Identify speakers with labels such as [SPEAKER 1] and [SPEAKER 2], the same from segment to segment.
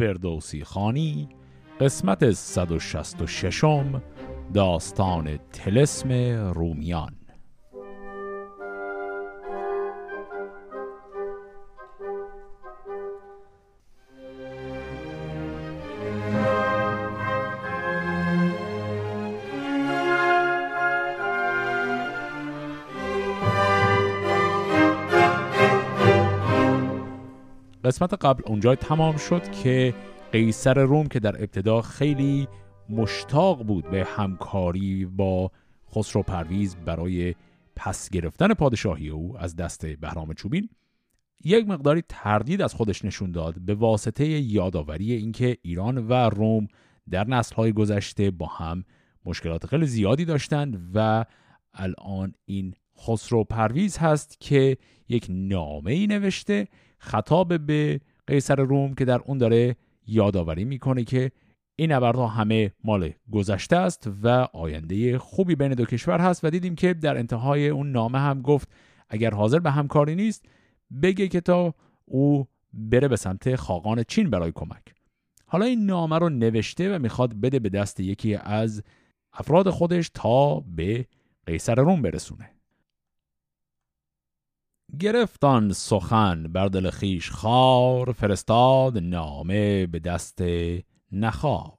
[SPEAKER 1] فردوسی خانی قسمت 166 داستان تلسم رومیان. قسمت قبل اونجا تمام شد که قیصر روم که در ابتدا خیلی مشتاق بود به همکاری با خسرو پرویز برای پس گرفتن پادشاهی او از دست بهرام چوبین یک مقداری تردید از خودش نشون داد به واسطه یادآوری اینکه ایران و روم در نسل‌های گذشته با هم مشکلات خیلی زیادی داشتند و الان این خسرو پرویز هست که یک نامه ای نوشته خطاب به قیصر روم که در اون داره یادآوری می‌کنه که این نبردها همه مال گذشته است و آینده خوبی بین دو کشور هست و دیدیم که در انتهای اون نامه هم گفت اگر حاضر به همکاری نیست بگه که تا او بره به سمت خاقان چین برای کمک. حالا این نامه رو نوشته و می‌خواد بده به دست یکی از افراد خودش تا به قیصر روم برسونه. گرفتان سخن بر دل خیش خار فرستاد نامه به دست نخار.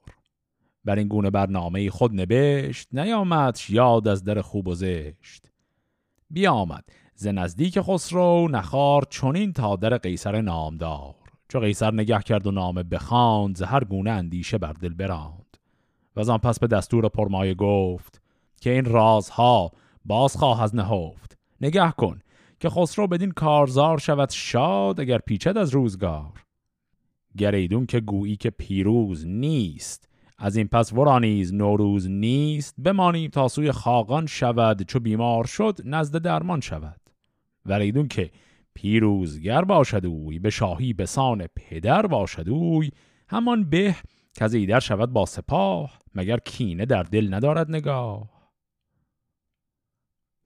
[SPEAKER 1] بر این گونه برنامه خود نبشت نیامدش یاد از در خوب و زشت. بیامد ز نزدیک خسرو نخار چونین تا در قیصر نامدار. چو قیصر نگه کرد و نامه بخواند ز هر گونه اندیشه بر دل براند. و آن پس به دستور پرمایه گفت که این رازها باز خواه از نهفت. نگه کن که خسرو بدین کارزار شود شاد اگر پیچد از روزگار. گریدون که گویی که پیروز نیست از این پس ورا نیز نوروز نیست. بمانیم تا سوی خاقان شود چو بیمار شد نزد درمان شود. وریدون که پیروزگر باشد اوی به شاهی به سان پدر باشد اوی. همان به که ایدر شود با سپاه مگر کینه در دل ندارد نگاه.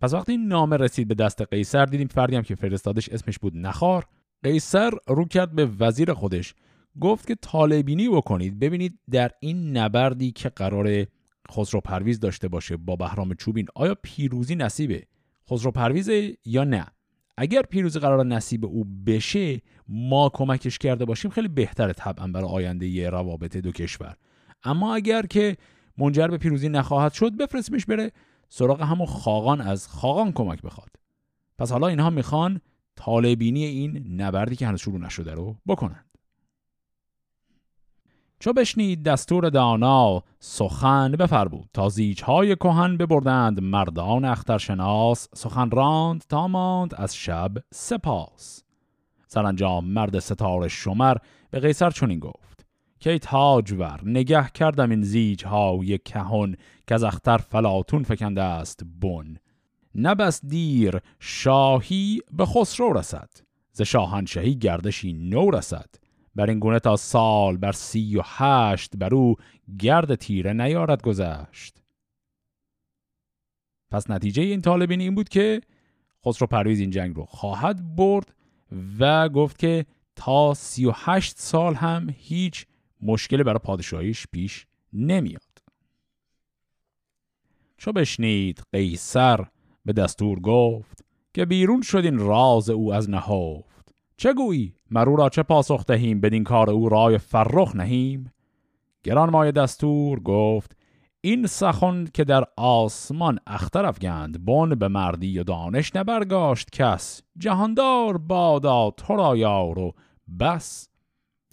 [SPEAKER 1] پس وقتی این نامه رسید به دست قیصر دیدیم فردی هم که فرستادش اسمش بود نخار. قیصر رو کرد به وزیر خودش. گفت که طالبینی بکنید. ببینید در این نبردی که قرار خسرو پرویز داشته باشه با بهرام چوبین آیا پیروزی نصیبه؟ خسرو پرویز یا نه؟ اگر پیروزی قرار نصیب او بشه ما کمکش کرده باشیم. خیلی بهتره طبعا برای آینده یه روابط دو کشور. اما اگر که منجر به پیروزی نخواهد شد بفرستیمش بره سراغ همون خاقان از خاقان کمک بخواد. پس حالا اینها می‌خوان طالبینی این نبردی که هنوز شروع نشده رو بکنند. چو بشنید دستور دانا سخن بفرمود. تا های کهن ببردند مردان اخترشناس سخن راند تا ماند از شب سپاس. سرانجام مرد ستاره شمر به قیصر چنین گفت. که تاجور نگه کردم این زیج های کهون که از اختر فلاتون فکنده است بن. نبس دیر شاهی به خسرو رسد. ز شاهنشهی گردشی نو رسد. بر این گونه تا سال بر سی و هشت بر او گرد تیره نیارد گذشت. پس نتیجه این طالبین این بود که خسرو پرویز این جنگ رو خواهد برد و گفت که تا سی و هشت سال هم هیچ مشکلی برای پادشاهیش پیش نمیاد. چو بشنید قیصر به دستور گفت که بیرون شد این راز او از نهفت. چه گویی؟ مرو را چه پاسخ دهیم بدین کار او رای فرخ نهیم؟ گران مای دستور گفت این سخن که در آسمان اختر افگند بن به مردی و دانش نبرگاشت کس. جهاندار بادا تو را یار و بس.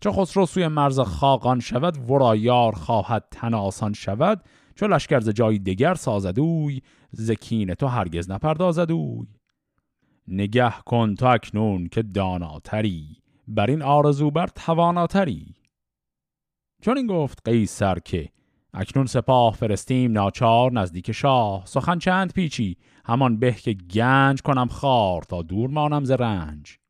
[SPEAKER 1] چه خسرو سوی مرز خاقان شود ورا یار خواهد تن آسان شود. چو لشکر ز جای دگر سازدوی زکین تو هرگز نپردازدوی نگه کن تو اکنون که داناتری بر این آرزو بر تواناتری. چون این گفت قیصر که اکنون سپاه فرستیم ناچار نزدیک شاه. سخن چند پیچی؟ همان به که گنج کنم خار تا دور مانم ز رنج.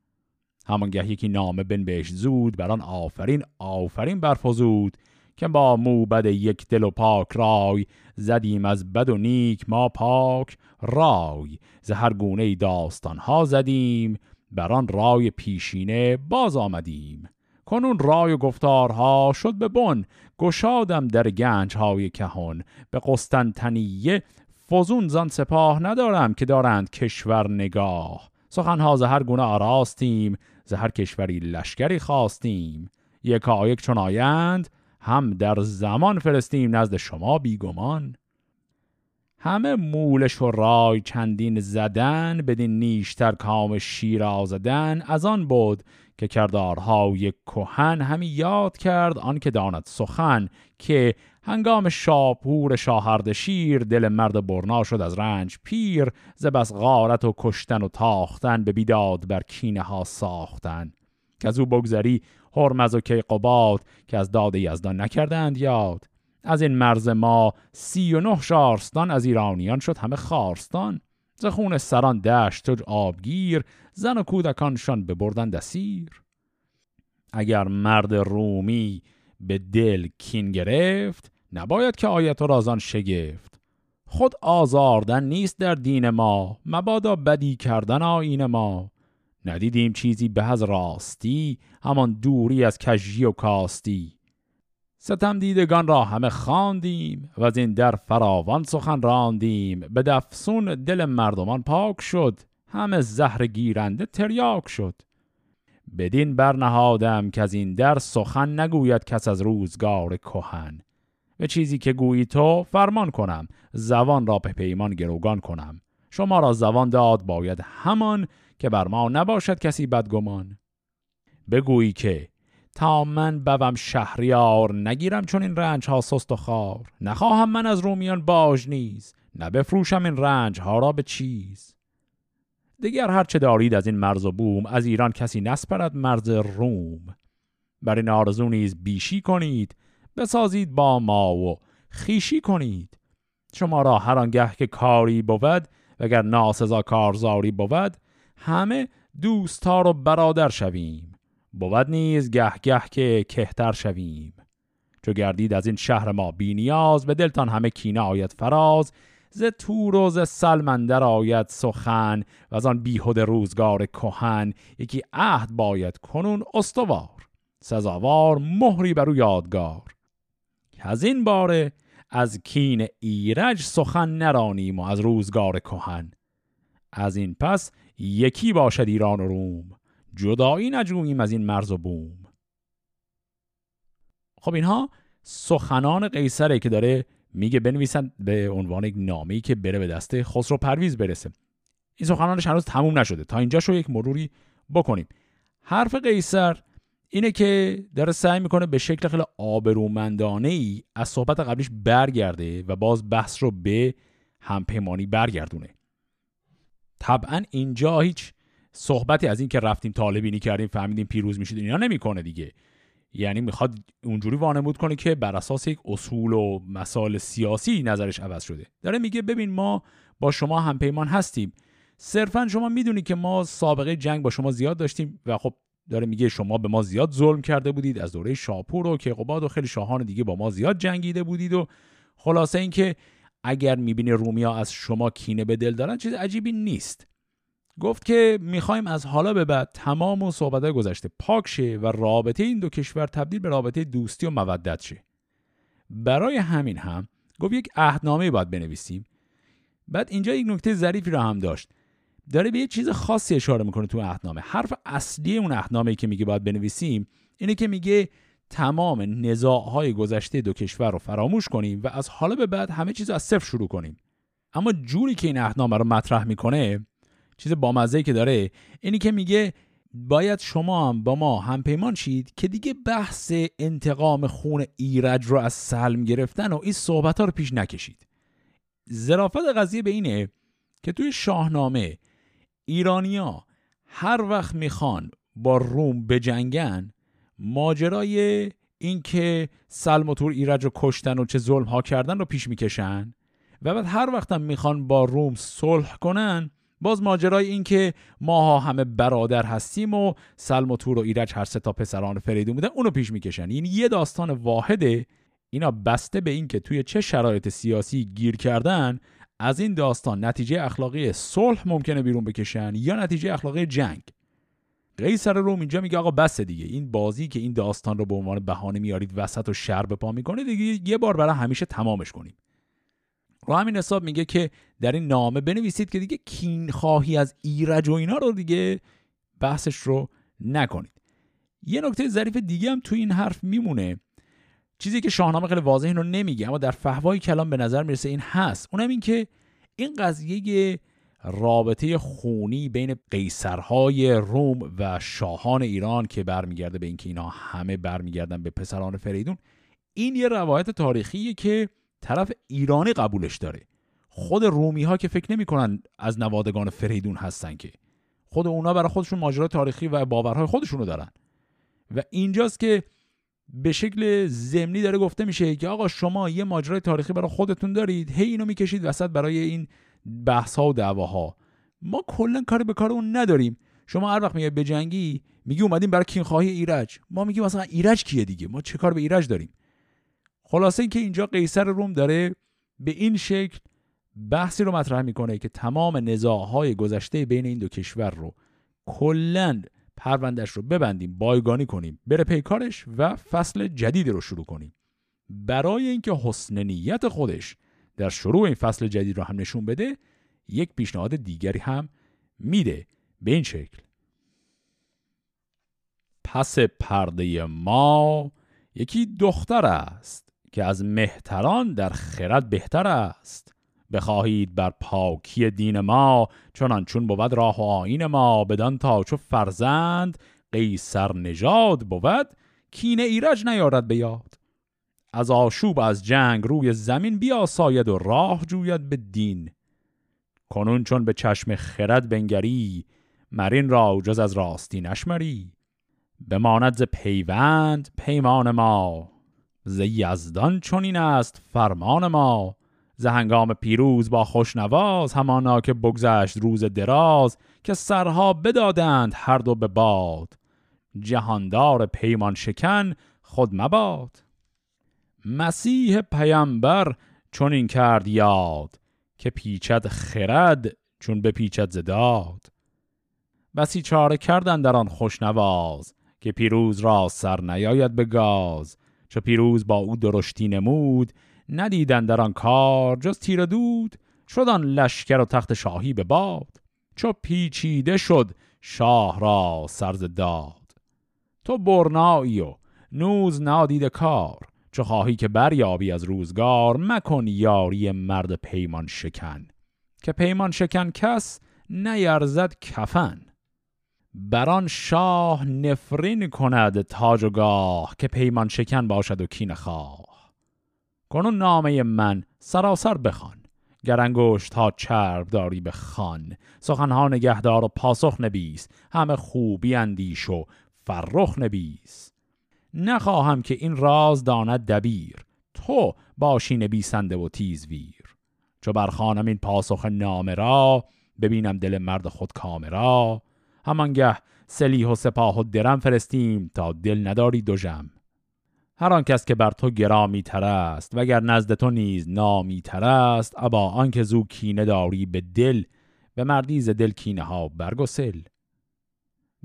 [SPEAKER 1] همانگه یکی نامه بنبش زود بران آفرین آفرین برفزود که با موبد یک دل و پاک رای زدیم از بد و نیک ما پاک رای. ز گونه داستان ها زدیم بران رای پیشینه باز آمدیم. کنون رای و گفتارها شد به بن گشادم در گنج های کهان به قسطنطنیه فزون زان سپاه ندارم که دارند کشور نگاه. سخنها ز هر گونه آراستیم ز هر کشوری لشکری خواستیم. یکا یک چون آیند هم در زمان فرستیم نزد شما بیگمان. همه مولش و رای چندین زدن بدین نیشتر کام شیر آزدن از آن بود که کردارهای کهن همی یاد کرد آن که داند سخن که هنگام شاپور شاهرد شیر دل مرد برنا شد از رنج پیر ز بس غارت و کشتن و تاختن به بیداد بر کینه ها ساختن. که از او بگذری هرمز و کیقباد که از داد یزدان نکردند یاد. از این مرز ما سی و نه شارستان از ایرانیان شد همه خارستان. ز خون سران دشت و آبگیر زن و کودکانشان ببردن دسیر اگر مرد رومی به دل کین گرفت نباید که آیت و رازان شگفت. خود آزاردن نیست در دین ما مبادا بدی کردن آین ما. ندیدیم چیزی به از راستی همان دوری از کجی و کاستی. ستم دیدگان را همه خواندیم و از این در فراوان سخن راندیم. به دفسون دل مردمان پاک شد همه زهر گیرنده تریاک شد. بدین برنهادم که از این در سخن نگوید کس از روزگار کهن. به چیزی که گویی تو فرمان کنم زبان را به پیمان گروگان کنم. شما را زبان داد باید همان که بر ما نباشد کسی بدگمان. بگویی که تا من بوم شهریار نگیرم چون این رنج ها سست و خار. نخواهم من از رومیان باج نیز نه بفروشم این رنج ها را به چیز. دیگر هرچه دارید از این مرز و بوم از ایران کسی نسپرد مرز روم. بر این آرزو نیز بیشی کنید بسازید با ما و خیشی کنید. شما را هر آنگه که کاری بود وگر ناسزا کارزاری بود همه دوستار و برادر شویم. بود نیز گه گه که کهتر شویم. چو گردید از این شهر ما بی نیاز به دلتان همه کینه آید فراز. ز تور و ز سلمندر آید سخن و از آن بیهود روزگار کهن. یکی عهد باید کنون استوار سزاوار مهری برو یادگار. از این باره از کین ایرج سخن نرانیم و از روزگار کهن. از این پس یکی باشد ایران و روم. جدایی نجوییم از این مرز و بوم. خب اینها سخنان قیصره که داره میگه بنویسن به عنوان یک نامه‌ای که بره به دست خسرو پرویز برسه. این سخنانش هنوز تموم نشده. تا اینجا شو یک مروری بکنیم. حرف قیصر اینه که داره سعی می‌کنه به شکل خیلی آبرومندانه ای از صحبت قبلیش برگرده و باز بحث رو به همپیمانی برگردونه. طبعا اینجا هیچ صحبتی از این که رفتیم طالبینی کردیم فهمیدیم پیروز میشید اینا نمی‌کنه دیگه. یعنی می‌خواد اونجوری وانمود کنه که بر اساس یک اصول و مسائل سیاسی نظرش عوض شده. داره میگه ببین ما با شما همپیمان هستیم. صرفا شما می‌دونید که ما سابقه جنگ با شما زیاد داشتیم و خب داره میگه شما به ما زیاد ظلم کرده بودید. از دوره شاپور و کیقوباد و خیلی شاهان دیگه با ما زیاد جنگیده بودید و خلاصه اینکه اگر می‌بینی رومیا از شما کینه به دل دارن چیز عجیبی نیست. گفت که می‌خوایم از حالا به بعد تمام و صحبت گذشته پاک شه و رابطه این دو کشور تبدیل به رابطه دوستی و مودت شه. برای همین هم گفت یک عهدنامه باید بنویسیم. بعد اینجا یک نکته ظریفی را هم داشت. داره به یه چیز خاصی اشاره می‌کنه تو عهدنامه. حرف اصلی اون عهدنامه که میگه باید بنویسیم اینه که میگه تمام نزاعهای گذشته دو کشور رو فراموش کنیم و از حالا به بعد همه چیز از صفر شروع کنیم. اما جوری که این عهدنامه رو مطرح می‌کنه چیز بامزه که داره. اینی که میگه باید شما هم با ما همپیمان شید که دیگه بحث انتقام خون ایرج رو از سلم گرفتن و این صحبت ها رو پیش نکشید. ظرافت قضیه به اینه که توی شاهنامه ایرانیا هر وقت می‌خوان با روم بجنگن ماجرای اینکه سلم و تور ایرج رو کشتن و چه ظلم ها کردن رو پیش می‌کشن و بعد هر وقت هم می‌خوان با روم صلح کنن باز ماجرای این که ماها همه برادر هستیم و سلم و تور و ایرج هر سه تا پسران فریدون بودن اونو پیش می‌کشن. این یه داستان واحده. اینا بسته به این که توی چه شرایط سیاسی گیر کردن از این داستان نتیجه اخلاقی صلح ممکنه بیرون بکشن یا نتیجه اخلاقی جنگ. قیصر روم اینجا میگه آقا بس دیگه. این بازی که این داستان رو به عنوان بهانه میارید وسط و شر به پا می‌کنه دیگه یه بار برای همیشه تمامش کنیم رو همین حساب میگه که در این نامه بنویسید که دیگه کین خواهی از ایرج و اینا رو دیگه بحثش رو نکنید. یه نکته ظریف دیگه هم تو این حرف میمونه. چیزی که شاهنامه خیلی واضح اینو نمیگه اما در فهوای کلام به نظر می‌رسه این هست. اونم این که این قضیه رابطه خونی بین قیصرهای روم و شاهان ایران که برمیگرده به اینکه اینا همه برمیگردن به پسران فریدون این یه روایت تاریخیه که طرف ایرانی قبولش داره. خود رومی ها که فکر نمی‌کنن از نوادگان فریدون هستن که. خود اونا برای خودشون ماجرای تاریخی و باورهای خودشونو دارن. و اینجاست که به شکل زمینی داره گفته میشه که آقا شما یه ماجرای تاریخی برای خودتون دارید هی اینو می‌کشید وسط برای این بحث ها و دعواها. ما کلا کاری به کار اون نداریم. شما هر وقت میگه به جنگی میگی اومدیم برای کینخواهی ایرج. ما میگیم مثلا ایرج کیه دیگه؟ ما چه کار به ایرج داریم؟ خلاصه اینکه اینجا قیصر روم داره به این شکل بحثی رو مطرح می‌کنه که تمام نزاعهای گذشته بین این دو کشور رو کلا پروندش رو ببندیم بایگانی کنیم بره پیکارش و فصل جدید رو شروع کنیم. برای اینکه حسن نیت خودش در شروع این فصل جدید رو هم نشون بده یک پیشنهاد دیگری هم میده. به این شکل. پس پرده ما یکی دختر است. که از مهتران در خرد بهتر است. بخواهید بر پاکی دین ما چنان چون بود راه و آین ما. بدان تا چو فرزند قیصر نژاد بود کین ایرج نیارد به یاد. از آشوب از جنگ روی زمین بیاساید و راه جوید به دین. کنون چون به چشم خرد بنگری مرین را جز از راستی نشمری. بماند ز پیوند پیمان ما. ز یزدان چنین است فرمان ما. ز هنگام پیروز با خوشنواز همانا که بگذشت روز دراز که سرها بدادند هر دو به باد. جهاندار پیمان شکن خود مباد. مسیح پیامبر چون این کرد یاد که پیچد خرد چون به پیچد زداد بسی چاره کردن در آن خوشنواز که پیروز را سر نیاید به گاز. چو پیروز با او درشتی نمود ندیدن در آن کار جز تیر دود. شد لشکر و تخت شاهی به باد چو پیچیده شد شاه را سرز داد. تو برنایی و نوز نادید کار چو خواهی که بریابی از روزگار مکن یاری مرد پیمان شکن. که پیمان شکن کس نیرزد کفن. بران شاه نفرین کند تاج و گاه که پیمان شکن باشد و کین خواه. کنون نامه من سراسر بخوان گر انگشت ها چرب داری به خان سخنها نگهدار و پاسخ نبیس همه خوبی اندیش و فرخ نبیس. نخواهم که این راز داند دبیر تو باشی نبیسنده و تیزویر. چو برخانم این پاسخ نامه را ببینم دل مرد خود کامرا همانگه سلیح و سپاه و درم فرستیم تا دل نداری دو جم هر آن کس که بر تو گرامی تر است وگر نزد تو نیز نامی تر است ابا آنکه زو کینه داری به دل به مردیز دل کینه ها برگسل.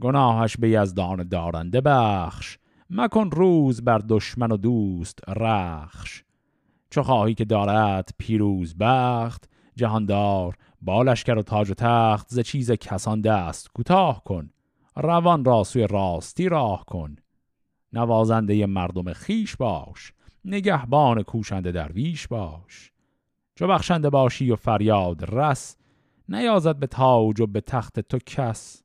[SPEAKER 1] گناهش به یزدان دارنده بخش مکن روز بر دشمن و دوست رخش. چو خواهی که دارد پیروز بخت جهاندار با لشکر و تاج و تخت ز چیز کسان دست کوتاه کن. روان را سوی راستی راه کن. نوازنده مردم خیش باش. نگهبان کوشنده درویش باش. چو بخشنده باشی و فریاد رس نیازد به تاج و به تخت تو کس.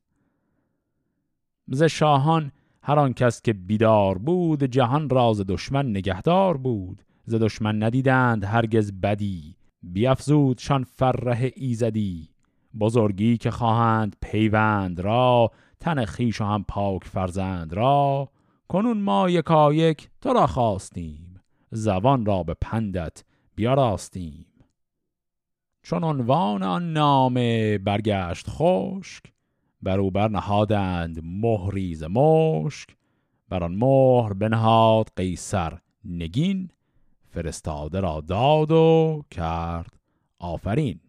[SPEAKER 1] ز شاهان هر آن کس که بیدار بود جهان راز دشمن نگهدار بود. ز دشمن ندیدند هرگز بدی. بیافزود شان فره ایزدی بزرگی که خواهند پیوند را تن خیش و هم پاک فرزند را. کنون ما یکایک تو را خواستیم زبان را به پندت بیاراستیم. چون عنوان آن نامه برگشت خشک بر او برنهادند مهریز مشک. بر آن مهر بنهاد قیصر نگین فرستاده را داد و کرد. آفرین.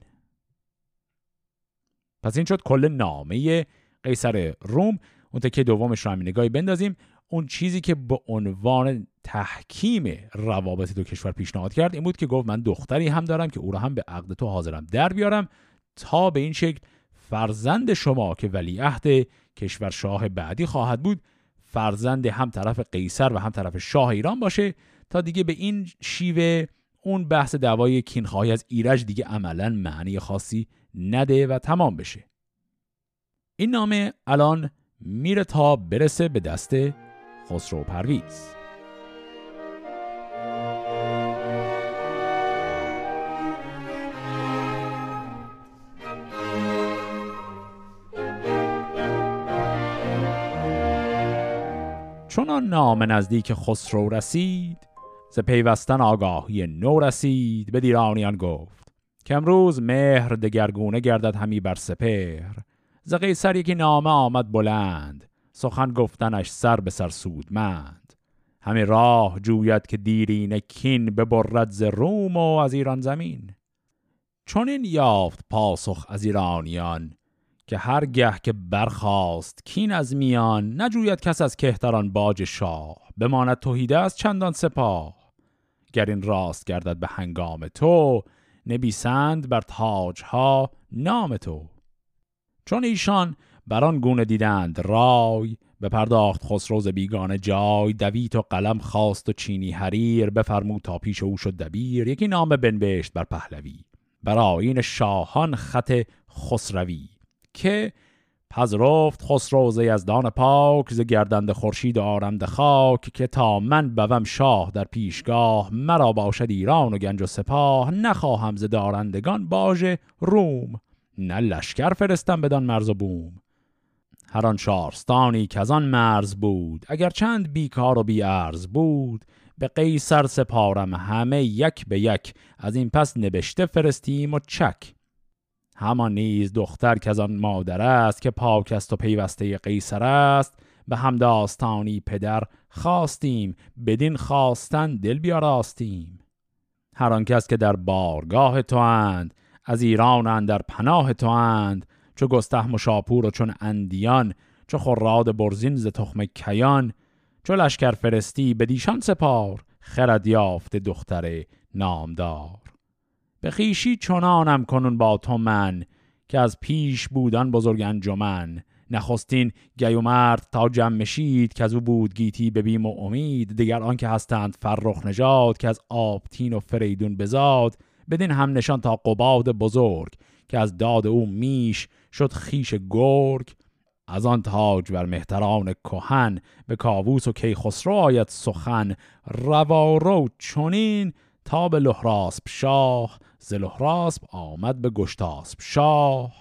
[SPEAKER 1] پس این شد کل نامه قیصر روم. اون تکه دومش رو همین نگاهی بندازیم. اون چیزی که به عنوان تحکیم روابط دو کشور پیشنهاد کرد این بود که گفت من دختری هم دارم که او را هم به عقد تو حاضرم در بیارم تا به این شکل فرزند شما که ولیعهد کشور شاه بعدی خواهد بود فرزند هم طرف قیصر و هم طرف شاه ایران باشه. تا دیگه به این شیوه اون بحث دوای کینخواهی از ایرج دیگه عملا معنی خاصی نده و تمام بشه. این نامه الان میره تا برسه به دست خسرو پرویز. چون نام نزدیک خسرو رسید ز پیوستن آگاهی نو رسید به دیرانیان گفت که امروز مهر دگرگونه گردد همی بر سپهر. ز قیصر یکی نامه آمد بلند سخن گفتنش سر به سر سودمند. همه راه جوید که دیرین کین ببرد ز روم و از ایران زمین. چون این یافت پاسخ از ایرانیان که هر گه که برخاست کین از میان نجوید کس از کهتران باج شاه. بماند توهیده از چندان سپاه. گر این راست گردد به هنگام تو نبیسند بر تاجها نام تو. چون ایشان بر آن گونه دیدند رای به پرداخت خسروز بیگانه جای دویت و قلم خواست و چینی حریر بفرمود تا پیش او شد دبیر یکی نام بنوشت بر پهلوی. بر آین شاهان خط خسروی که پذرفت خسرو ز یزدان پاک ز گردند خورشید آرند خاک که تا من بوم شاه در پیشگاه مرا باشد ایران و گنج و سپاه نخواهم ز دارندگان باژ روم. نه لشکر فرستم بدان مرز و بوم. هر آن شارستانی که از آن مرز بود اگر چند بیکار و بیارز بود به قیصر سپارم همه یک به یک از این پس نبشته فرستیم و چک. همان نیز دختر که از آن مادر است که پاک است و پیوسته قیصر است به هم داستانی پدر خواستیم بدین خواستن دل بیاراستیم. هر آن کس که در بارگاه تو اند از ایران در پناه تو اند چو گستهم و و چون اندیان چو خراد برزین ز تخم کیان چو لشکر فرستی به دیشان سپار خرد یافته دختر نامدار. به خیشی چنانم کنون با تو من که از پیش بودن بزرگ انجمن. نخستین گی و مرد تا جمع مشید که از او بود گیتی به بیم و امید. دیگر آنکه هستند فرخ نژاد که از آبتین و فریدون بزاد بدین هم نشان تا قباد بزرگ که از داد او میش شد خیش گرگ. از آن تاج بر مهتران کهن به کاووس و کیخسرو آید سخن. روارو چونین تا به لحراسب شاه. ز لحراسب آمد به گشتاسب شاه.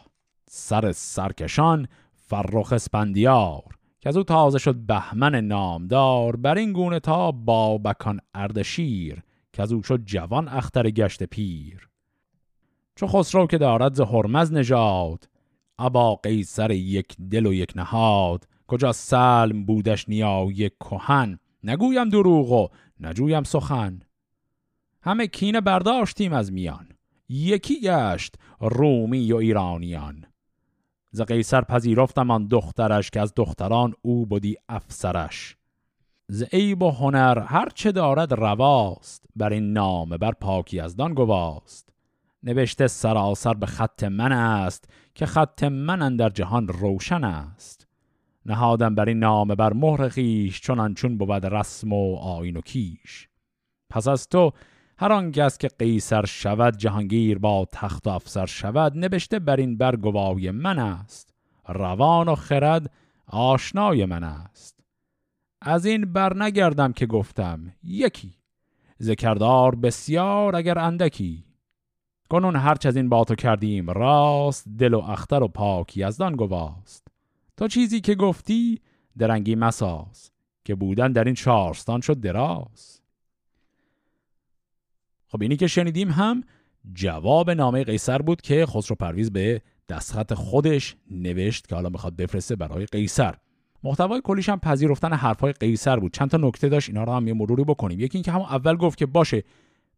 [SPEAKER 1] سر سرکشان فرخ اسپندیار که از او تازه شد بهمن نامدار. بر این گونه تا بابکان اردشیر که از او شد جوان اختر گشت پیر. چو خسرو که دارد ز هرمز نژاد ابا قیصر یک دل و یک نهاد. کجا سلم بودش نیای کهن نگویم دروغ و نجویم سخن. همه کینه برداشتیم از میان. یکی گشت رومی و ایرانیان. ز قیصر پذیرفتم آن دخترش که از دختران او بودی افسرش. ز عیب و هنر هر چه دارد رواست بر این نامه بر پاکی از دان گواست. نوشته سراسر به خط من است که خط من در جهان روشن است. نهادم بر این نامه بر مهر خیش چون چون بود رسم و آین و کیش. پس از تو هر آنگه که قیصر شود جهانگیر با تخت و افسر شود نوشته بر این برگوای من است. روان و خرد آشنای من است. از این بر نگردم که گفتم یکی. ذکردار بسیار اگر اندکی. کنون هرچ از این با تو کردیم راست دل و اختر و پاک یزدان گواست. تا چیزی که گفتی درنگی مساز که بودن در این چارستان شد دراز. خب اینی که شنیدیم هم جواب نامه قیصر بود که خسرو پرویز به دستخط خودش نوشت که حالا می‌خواد بفرسته برای قیصر. محتوای کلیش هم پذیرفتن حرفهای قیصر بود. چند تا نکته داشت اینا رو هم یه مروری بکنیم. یکی اینکه همون اول گفت که باشه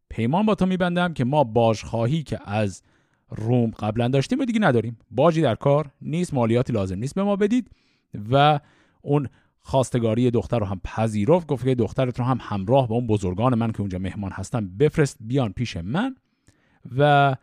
[SPEAKER 1] پیمان با تو میبندم که ما باج خواهی که از روم قبلا داشتیم و دیگه نداریم. باجی در کار نیست مالیاتی لازم نیست به ما بدید و اون خواستگاری دختر رو هم پذیرفت گفت که دخترت رو هم همراه با اون بزرگان من که اونجا مهمان هستن بفرست بیان پیش من. و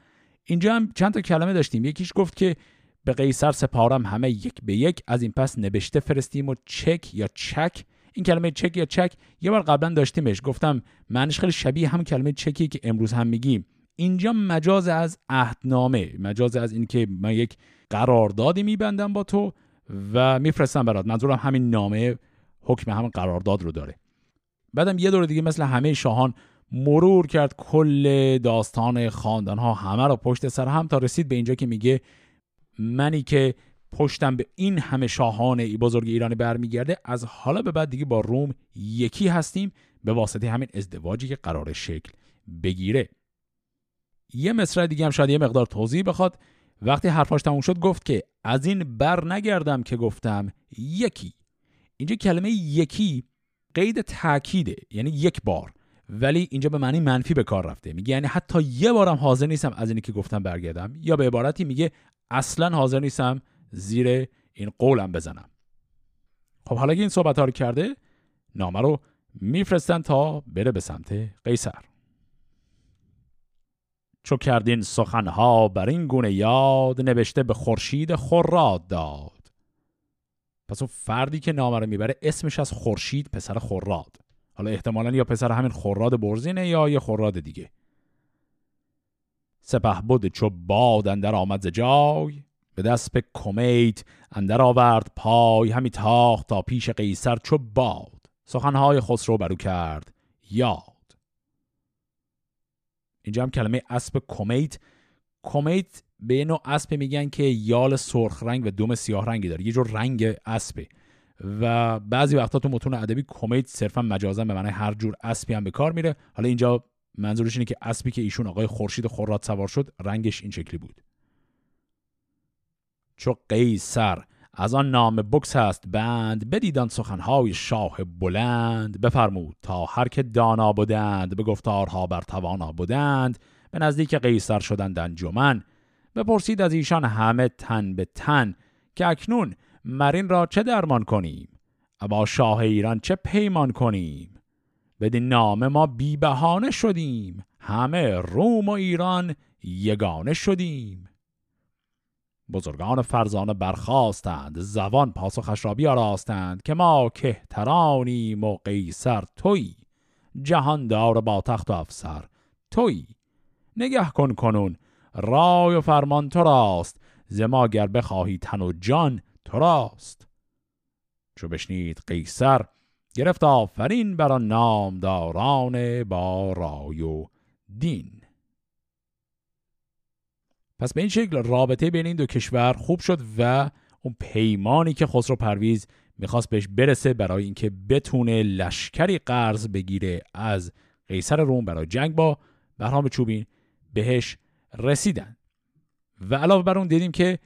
[SPEAKER 1] اینجا هم چند تا کلمه داشتیم. یکیش گفت که به قیصر سپارم همه یک به یک از این پس نوشته فرستیم و چک یا چک. این کلمه چک یا چک یه بار قبلا داشتیمش. گفتم معنیش خیلی شبیه هم کلمه چکی که امروز هم میگیم. اینجا مجاز از عهدنامه مجاز از اینکه من یک قراردادی میبندم با تو و میفرستم برات. منظورم همین نامه حکم همین قرارداد رو داره. بعدم یه دور دیگه مثل همه شاهان مرور کرد کل داستان خاندان ها همه رو پشت سر هم تا رسید به اینجا که میگه منی که پشتم به این همه شاهان بزرگ ایرانی برمیگرده از حالا به بعد دیگه با روم یکی هستیم به واسطه همین ازدواجی که قرار شکل بگیره. یه مصرع دیگه هم شاید یه مقدار توضیح بخواد. وقتی حرفاش تموم شد گفت که از این بر نگردم که گفتم یکی. اینجا کلمه یکی قید تاکیده یعنی یک بار. ولی اینجا به معنی منفی به کار رفته. میگه یعنی حتی یه بارم حاضر نیستم از اینی که گفتم برگردم. یا به عبارتی میگه اصلا حاضر نیستم زیر این قولم بزنم. خب حالا که این صحبت ها رو کرده نامه رو میفرستن تا بره به سمت قیصر. چو کردین سخنها بر این گونه یاد نوشته به خورشید خراد داد. پس اون فردی که نامه رو می‌بره اسمش از خورشید پسر خراد. حالا احتمالا یا پسر همین خراد برزینه یا یه خراد دیگه. سپه بود چو باد اندر آمد جای به دست به کمیت اندر آورد پای همی تاخت تا پیش قیصر چو باد. سخنهای خسرو برو کرد یاد. اینجا هم کلمه اسب کمیت. کمیت به نوع اسب میگن که یال سرخ رنگ و دوم سیاه رنگی داره. یه جور رنگ اسبه. و بعضی وقتا تو متون ادبی کمیت صرفا مجازا به معنی هر جور اسبی هم به کار میره. حالا اینجا منظورش اینه که اسبی که ایشون آقای خورشید خورات سوار شد رنگش این شکلی بود. چو قیصر. از آن نام بکس است بند بدیدان سخنهای شاه بلند. بفرمود تا هر که دانا بودند به گفتارها بر توانا بودند به نزدیک قیصر شدند انجمن. بپرسید از ایشان همه تن به تن که اکنون مرین را چه درمان کنیم؟ با شاه ایران چه پیمان کنیم؟ بدین نام ما بی بهانه شدیم. همه روم و ایران یگانه شدیم. بزرگان فرزانه برخواستند زبان پاسخش را بیاراستند که ما کهترانیم و قیصر توی جهاندار با تخت و افسر توی. نگه کن کنون رای و فرمان تو راست زما گر بخواهی تن و جان تو راست. چو بشنید قیصر گرفت آفرین بر آن نامداران با رای و دین. پس به این شکل رابطه بین این دو کشور خوب شد و اون پیمانی که خسرو پرویز می‌خواست بهش برسه برای اینکه بتونه لشکری قرض بگیره از قیصر روم برای جنگ با بهرام چوبین بهش رسیدن. و علاوه بر اون دیدیم که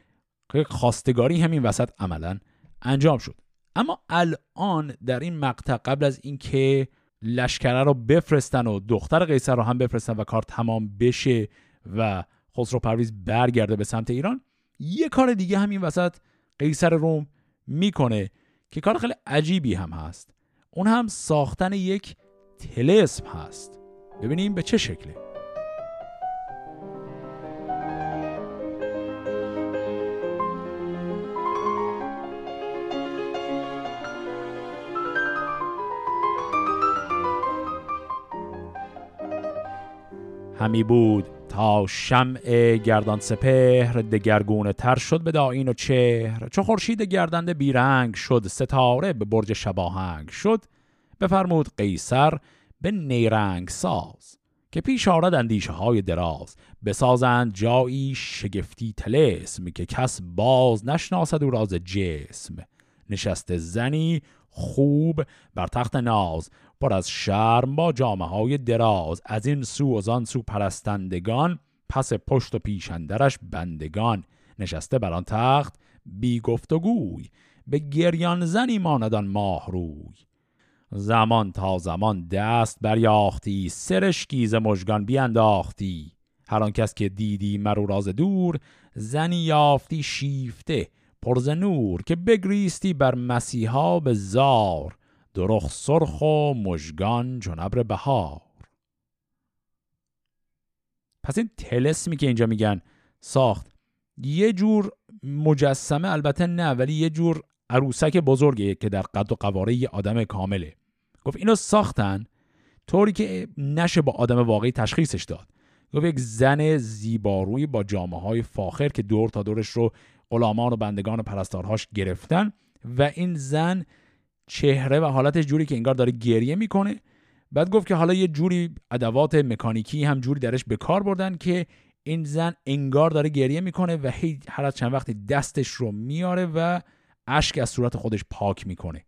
[SPEAKER 1] خواستگاری همین وسط عملا انجام شد. اما الان در این مقطع قبل از اینکه لشکره رو بفرستن و دختر قیصر رو هم بفرستن و کار تمام بشه و خسرو پرویز برگرده به سمت ایران. یه کار دیگه همین وسط قیصر روم می‌کنه که کار خیلی عجیبی هم هست. اون هم ساختن یک تلسم هست. ببینیم به چه شکله. همی بود. شمع گردان سپهر دگرگونه تر شد به داین و چهر. چو خورشید گردنده بیرنگ شد ستاره به برج شباهنگ شد. بفرمود قیصر به نیرنگ ساز که پیش آرد اندیشه های دراز. بسازند جایی شگفتی تلسم که کس باز نشناسد و راز جسم. نشست زنی خوب بر تخت ناز پر از شرم با جامعه های دراز. از این سو از آن سو پرستندگان پس پشت و پیشندرش بندگان. نشسته بر آن تخت بی گفت و گوی به گریان زنی ماندان ماه روی. زمان تا زمان دست بریاختی سرشکی ز مژگان بیانداختی هر آن کس که دیدی مرو راز دور زنی یافتی شیفته پرز نور. که بگریستی بر مسیحا به زار. درخ سرخ و مژگان چون ابر بهار. پس این تلسمی که اینجا میگن ساخت یه جور مجسمه البته نه ولی یه جور عروسک بزرگه که در قد و قواره یه آدم کامله. گفت اینو ساختن طوری که نشه با آدم واقعی تشخیصش داد. گفت یک زن زیباروی با جامعه های فاخر که دور تا دورش رو غلامان و بندگان و پرستارهاش گرفتن و این زن چهره و حالتش جوری که انگار داره گریه می‌کنه. بعد گفت که حالا یه جوری ادوات مکانیکی هم جوری درش به کار بردن که این زن انگار داره گریه می‌کنه و هی هر چند وقتی دستش رو میاره و اشک از صورت خودش پاک می‌کنه.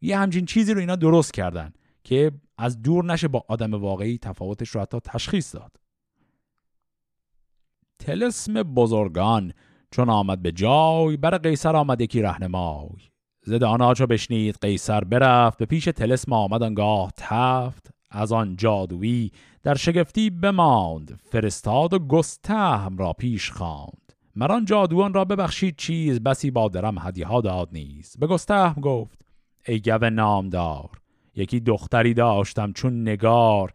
[SPEAKER 1] یه همچین چیزی رو اینا درست کردن که از دور نشه با آدم واقعی تفاوتش رو حتی تشخیص داد. تلسم بزرگان چون آمد به جای بر قیصر آمد یکی رهنمای. زد آنها چو بشنید قیصر برفت به پیش تلسم آمد آنگاه تفت. از آن جادویی در شگفتی بماند فرستاد و گستهم را پیش خواند. مران جادوان را ببخشید چیز بسی با درم هدیه ها داد نیز. به گستهم گفت ای گو نامدار یکی دختری داشتم چون نگار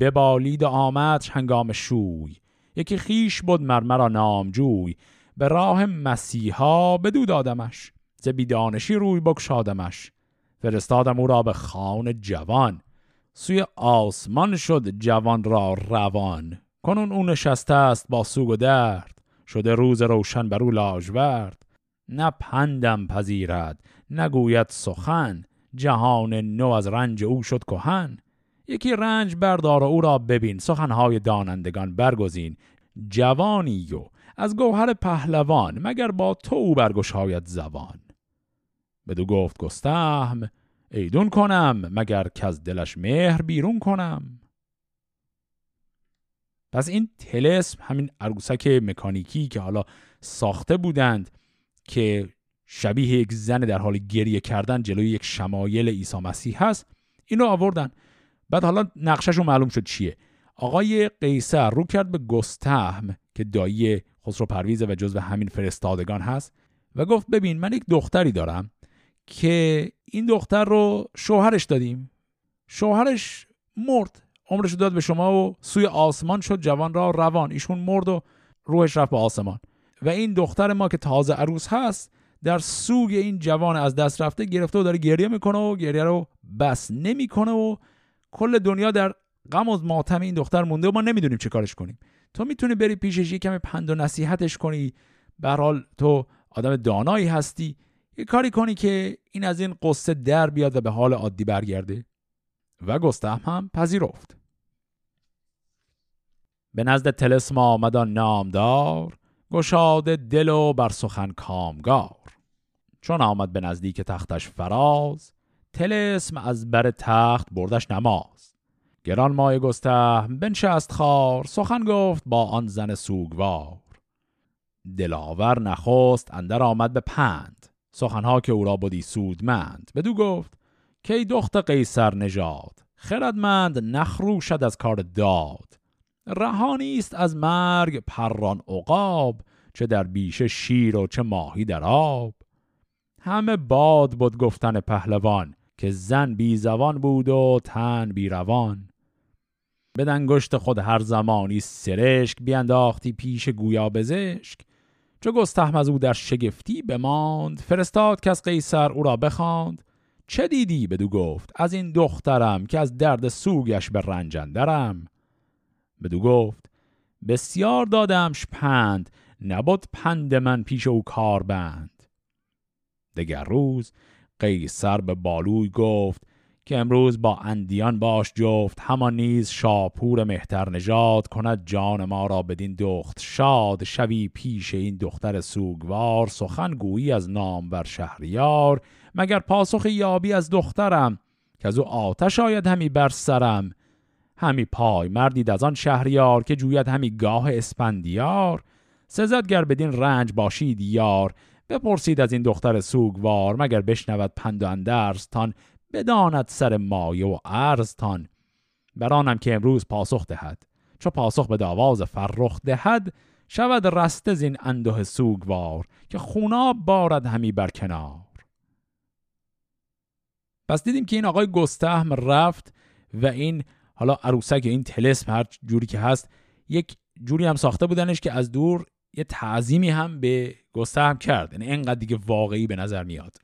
[SPEAKER 1] ببالید و آمد هنگام شوی. یکی خیش بود مرمرا نامجوی. به راه مسیحا بدو دادمش. ز بیدانشی روی بکشادمش فرستادم او را به خان جوان. سوی آسمان شد جوان را روان. کنون او نشسته است با سوگ و درد. شده روز روشن بر او لاجورد. نه پندم پذیرد نگوید سخن. جهان نو از رنج او شد کهن. یکی رنج بردار او را ببین. سخنهای دانندگان برگزین. جوانی و از گوهر پهلوان مگر با تو او برگشاید زبان بدو گفت گستهم ایدون کنم مگر که از دلش مهر بیرون کنم. پس این تلسم همین عروسک مکانیکی که حالا ساخته بودند که شبیه یک زن در حال گریه کردن جلوی یک شمایل عیسی مسیح هست اینو آوردن. بعد حالا نقشش معلوم شد چیه. آقای قیصر رو کرد به گستهم که دایی خسرو پرویزه و جزو همین فرستادگان هست و گفت ببین من یک دختری دارم که این دختر رو شوهرش دادیم. شوهرش مرد. عمرش داد به شما و سوی آسمان شد جوان را روان. ایشون مرد و روحش رفت به آسمان. و این دختر ما که تازه عروس هست در سوگ این جوان از دست رفته گرفته و داره گریه می‌کنه و گریه رو بس نمی‌کنه و کل دنیا در غم و ماتم این دختر مونده و ما نمی‌دونیم چه کارش کنیم. تو می‌تونی بری پیشش یه کمی پند و نصیحتش کنی. به حال تو آدم دانایی هستی. یه کاری کنی که این از این قصه در بیاد و به حال عادی برگرده. و گستهم هم پذیرفت. به نزد تلسم آمدان نامدار گشاده دل و بر سخن کامگار. چون آمد به نزدیک تختش فراز تلسم از بر تخت بردش نماز. گران مای گستهم بنشست خار سخن گفت با آن زن سوگوار. دلاور نخست اندر آمد به پند. سخنها که او را بودی سودمند. بدو گفت که دخت قیصر نژاد؟ خردمند نخروشد از کار داد. رهانی است از مرگ پران عقاب چه در بیشه شیر و چه ماهی در آب. همه باد بود گفتن پهلوان که زن بی زبان بود و تن بی روان. به دنگشت خود هر زمانی سرشک بیانداختی پیش گویا بزشک چو گستهم از او در شگفتی بماند فرستاد که از قیصر او را بخواند. چه دیدی؟ بدو گفت. از این دخترم که از درد سوگش به رنجندرم بدو گفت. بسیار دادمش پند نبود پند من پیش او کار بند دگر روز قیصر به بالوی گفت. که امروز با اندیان باش جفت همان نیز شاپور مهتر نژاد کند جان ما را بدین دخت. شاد شوی پیش این دختر سوگوار سخن گویی از نام بر شهریار. مگر پاسخ یابی از دخترم؟ که از او آتش آید همی بر سرم. همی پای مردید از آن شهریار که جوید همی گاه اسپندیار. سزدگر بدین رنج باشید یار. بپرسید از این دختر سوگوار مگر بشنود پند و اندرستان بداند سر مایه و ارزتان برانم که امروز پاسخ دهد. چو پاسخ به داواز فرخ دهد شود رسته زین انده سوگوار که خوناب بارد همی بر کنار. پس دیدیم که این آقای گستهم رفت و این حالا عروسک این تلسم هر جوری که هست یک جوری هم ساخته بودنش که از دور یه تعظیمی هم به گستهم کرد. یعنی اینقدر دیگه واقعی به نظر میاد.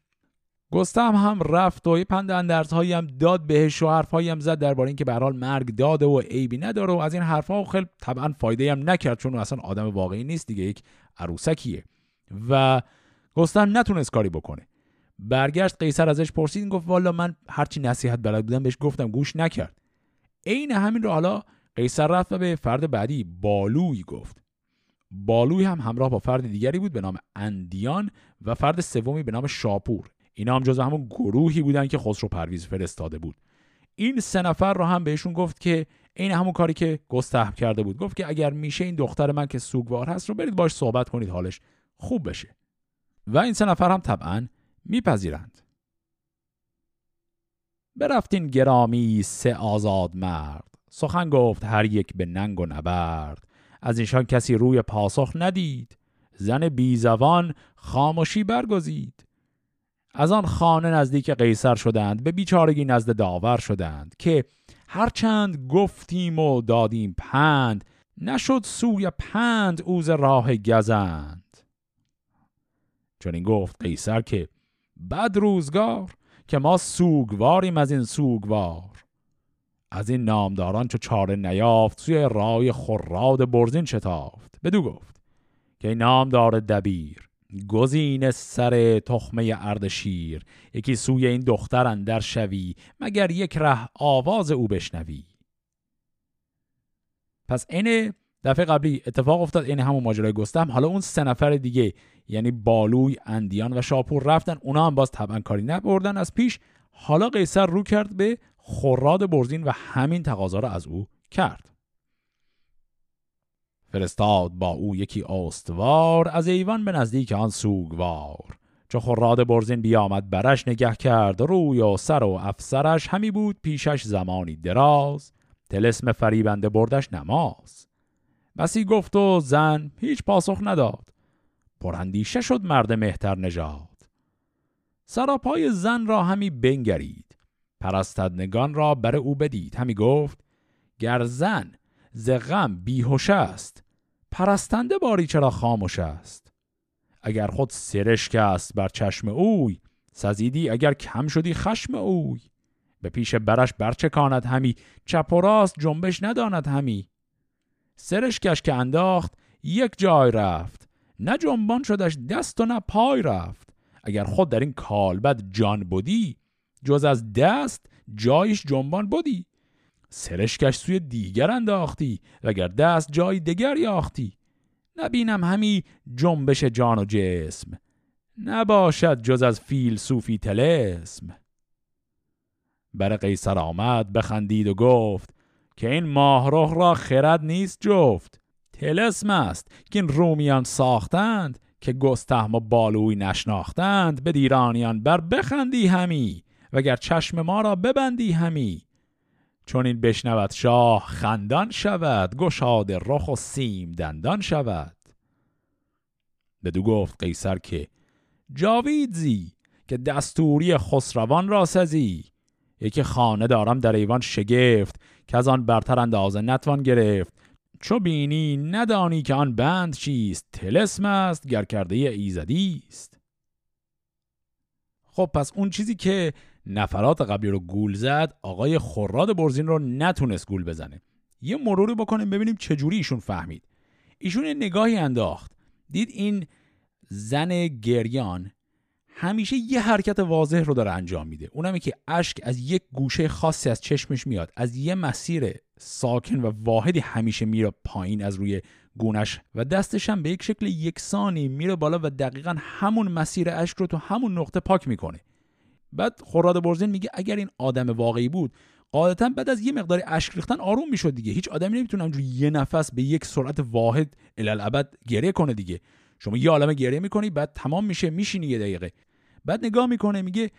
[SPEAKER 1] گستهم هم رفت و یه پند اندرزهایی هم داد بهش و حرفهایی هم زد درباره اینکه به حال مرگ داده و عیبی نداره و از این حرفها خیلی طبعا فایده هم نکرد چون اصلا آدم واقعی نیست دیگه یک عروسکیه. و گستهم نتونست کاری بکنه. برگشت قیصر ازش پرسید گفت والا من هرچی نصیحت بلد بودم بهش گفتم گوش نکرد. عین همین رو حالا قیصر رفت و به فرد بعدی بالوی گفت. بالوی هم همراه با فرد دیگری بود به نام اندیان و فرد سومی به نام شاپور. اینا هم جز همون گروهی بودن که خسرو پرویز فرستاده بود. این سه نفر رو هم بهشون گفت که این همون کاری که گستهم کرده بود. گفت که اگر میشه این دختر من که سوگوار هست رو برید باش صحبت کنید حالش خوب بشه. و این سه نفر هم طبعا میپذیرند. برفتین گرامی سه آزاد مرد. سخن گفت هر یک به ننگ و نبرد. از اینشان کسی روی پاسخ ندید. زن بیزوان خاموشی برگزید. از آن خانه نزدیک قیصر شدند به بیچارگی نزد داور شدند که هرچند گفتیم و دادیم پند نشد سوی پند اوز راه گزند. چون این گفت قیصر که بد روزگار که ما سوگواریم از این سوگوار. از این نامداران چو چاره نیافت سوی رای خراد برزین شتافت. بدو گفت که این نامدار دبیر گزین سر تخمه اردشیر یکی سوی این دختر اندر شوی مگر یک ره آواز او بشنوی. پس این دفعه قبلی اتفاق افتاد این همون ماجرای گستم حالا اون سه نفر دیگه یعنی بالوی اندیان و شاپور رفتن. اونا هم باز طبعا کاری نبردن. از پیش حالا قیصر رو کرد به خراد برزین و همین تقاضا را از او کرد. فرستاد با او یکی آستوار از ایوان به نزدیک آن سوگوار. چو خراد برزین بیامد برش نگه کرد روی و سر و افسرش. همی بود پیشش زمانی دراز تلسم فریبنده بردش نماز. بسی گفت و زن هیچ پاسخ نداد. پرندیشه شد مرد مهتر نژاد. سراپای زن را همی بنگرید. پرستدنگان را بر او بدید. همی گفت گر زن ز غم بیهوش است. پرستنده باری چرا خاموش است؟ اگر خود سرشک است بر چشم اوی سزیدی اگر کم شدی خشم اوی. به پیش برش برچکاند همی چپ و راست جنبش نداند همی. سرشکش که انداخت یک جای رفت. نه جنبان شدش دست و نه پای رفت. اگر خود در این کالبد جان بودی جز از دست جایش جنبان بودی سرشکش سوی دیگر انداختی وگر دست جای دیگر یاختی نبینم همی جنبش جان و جسم. نباشد جز از فیل صوفی تلسم بر قیصر آمد بخندید و گفت که این ماهروخ را خرد نیست جفت. تلسم است که این رومیان ساختند که گستهم و بالوی نشناختند. به دیرانیان بر بخندی همی وگر چشم ما را ببندی همی. چون این بشنود شاه خندان شود گشاد رخ و سیم دندان شود. بدو گفت قیصر که جاوید زی که دستوری خسروان را سزی. یکی خانه دارم در ایوان شگفت که از آن برتر اندازه نتوان گرفت. چو بینی ندانی که آن بند چیست تلسم است گر کرده ایزدی است. خب پس اون چیزی که نفرات قبلی رو گول زد آقای خراد برزین رو نتونست گول بزنه. یه مروری بکنیم ببینیم چجوری ایشون فهمید. ایشون نگاهی انداخت. دید این زن گریان همیشه یه حرکت واضح رو داره انجام میده. اونم که اشک از یک گوشه خاصی از چشمش میاد. از یه مسیر ساکن و واحدی همیشه میره پایین از روی گونش و دستش هم به یک شکل یکسانی میره بالا و دقیقا همون مسیر اشک رو تو همون نقطه پاک می‌کنه. بعد خوراد برزین میگه اگر این آدم واقعی بود قاعدتا بعد از یه مقدار اشک ریختن آروم می‌شد دیگه. هیچ آدمی نمی‌تونه اونجوری یه نفس به یک سرعت واحد الالعبد گریه کنه دیگه. شما یه عالمه گریه می‌کنی بعد تمام میشه میشینی یه دقیقه. بعد نگاه می‌کنه میگه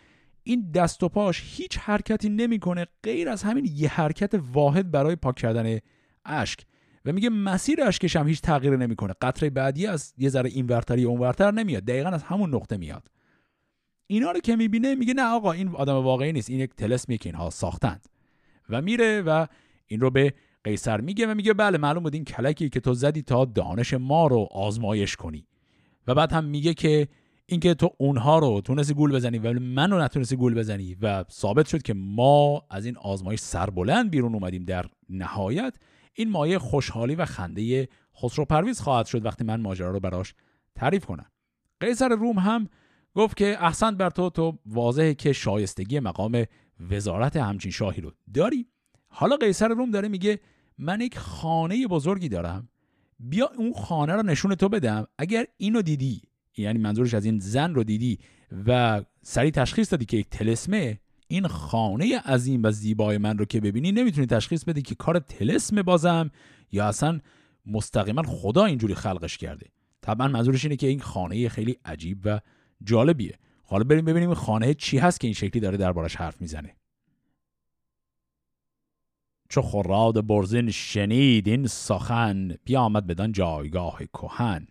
[SPEAKER 1] این دست و پاش هیچ حرکتی نمی‌کنه غیر از همین یه حرکت واحد برای پاک کردن اشک. و میگه مسیر اشکش هم هیچ تغییری نمی‌کنه. قطره بعدی از یه ذره این ورتری اون ورتر نمیاد. دقیقا از همون نقطه میاد. اینا رو که می‌بینه میگه نه آقا این آدم واقعی نیست. این یک تلسمیه که اینها ساختند. و میره و این رو به قیصر میگه و میگه بله معلوم بود این کلکی که تو زدی تا دانش ما رو آزمایش کنی. و بعد هم میگه که اینکه تو اونها رو تونستی گول بزنی و من رو نتونستی گول بزنی و ثابت شد که ما از این آزمایش سربلند بیرون اومدیم در نهایت. این مایه خوشحالی و خنده خسرو پرویز خواهد شد وقتی من ماجرا رو براش تعریف کنم. قیصر روم هم گفت که احسن بر تو تو واضحه که شایستگی مقام وزارت همچین شاهی رو داری. حالا قیصر روم داره میگه من یک خانه بزرگی دارم. بیا اون خانه رو نشون تو بدم. اگر اینو دیدی یعنی منظورش از این زن رو دیدی و سریع تشخیص دادی که یک تلسمه این خانه عظیم و زیبای من رو که ببینی نمی‌تونی تشخیص بدی که کار تلسم بازم یا اصلا مستقیما خدا اینجوری خلقش کرده. طبعا منظورش اینه که این خانه خیلی عجیب و جالبیه. حالا بریم ببینیم خانه چی هست که این شکلی داره دربارش حرف می‌زنه. چو خراد برزین شنید این سخن بیامد بدان جایگاه کهن.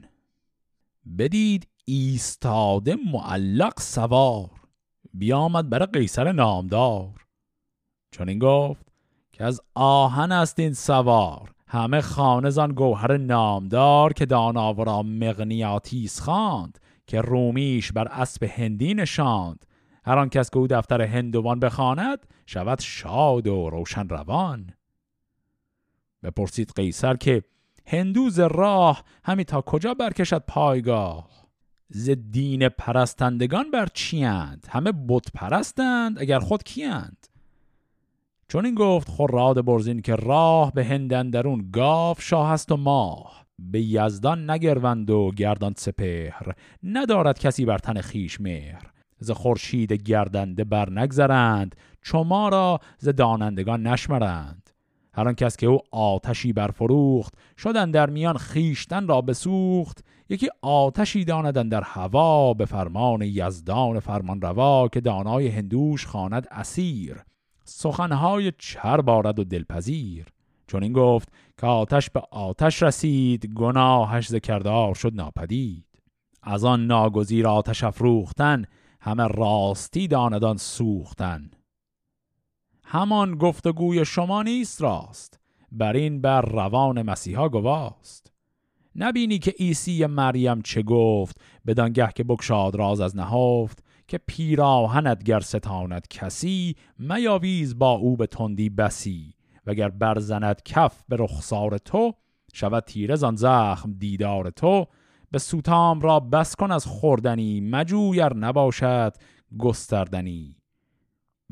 [SPEAKER 1] بدید ایستاده معلق سوار بیامد بر قیصر نامدار. چون این گفت که از آهن است این سوار همه خانزان گوهر نامدار که داناورا مغنیاتیس خواند. که رومیش بر اسب هندی نشاند. هر آن کس که او دفتر هندوان بخواند شود شاد و روشن روان. بپرسید قیصر که هندوز راه همی تا کجا برکشد پایگاه؟ ز دین پرستندگان بر چیند همه بت پرستند اگر خود کیند چون این گفت خراد برزین که راه به هندن درون گاف شاه است و ماه. به یزدان نگروند و گردان سپهر. ندارد کسی بر تن خیش مهر. ز خورشید گردنده بر نگذرند چو ما را ز دانندگان نشمرند. هر کس که او آتشی برفروخت شدن در میان خیشتن را بسوخت. یکی آتشی داندن در هوا به فرمان یزدان فرمان روا که دانای هندوش خواند اسیر. سخنهای چر بارد و دلپذیر. چون این گفت که آتش به آتش رسید گناهش ز کردار شد ناپدید. از آن ناگزیر آتش افروختن همه راستی داندان سوختن. همان گفتگوی شما نیست راست بر این بر روان مسیحا گواست. نبینی که عیسی مریم چه گفت بدانگه که بکشاد راز از نهافت که پیراهنت گر ستاند کسی میاویز با او به تندی بسی. وگر برزند کف به رخسار تو شود تیره زان زخم دیدار تو. به سوتام را بس کن از خوردنی مجویر نباشد گستردنی.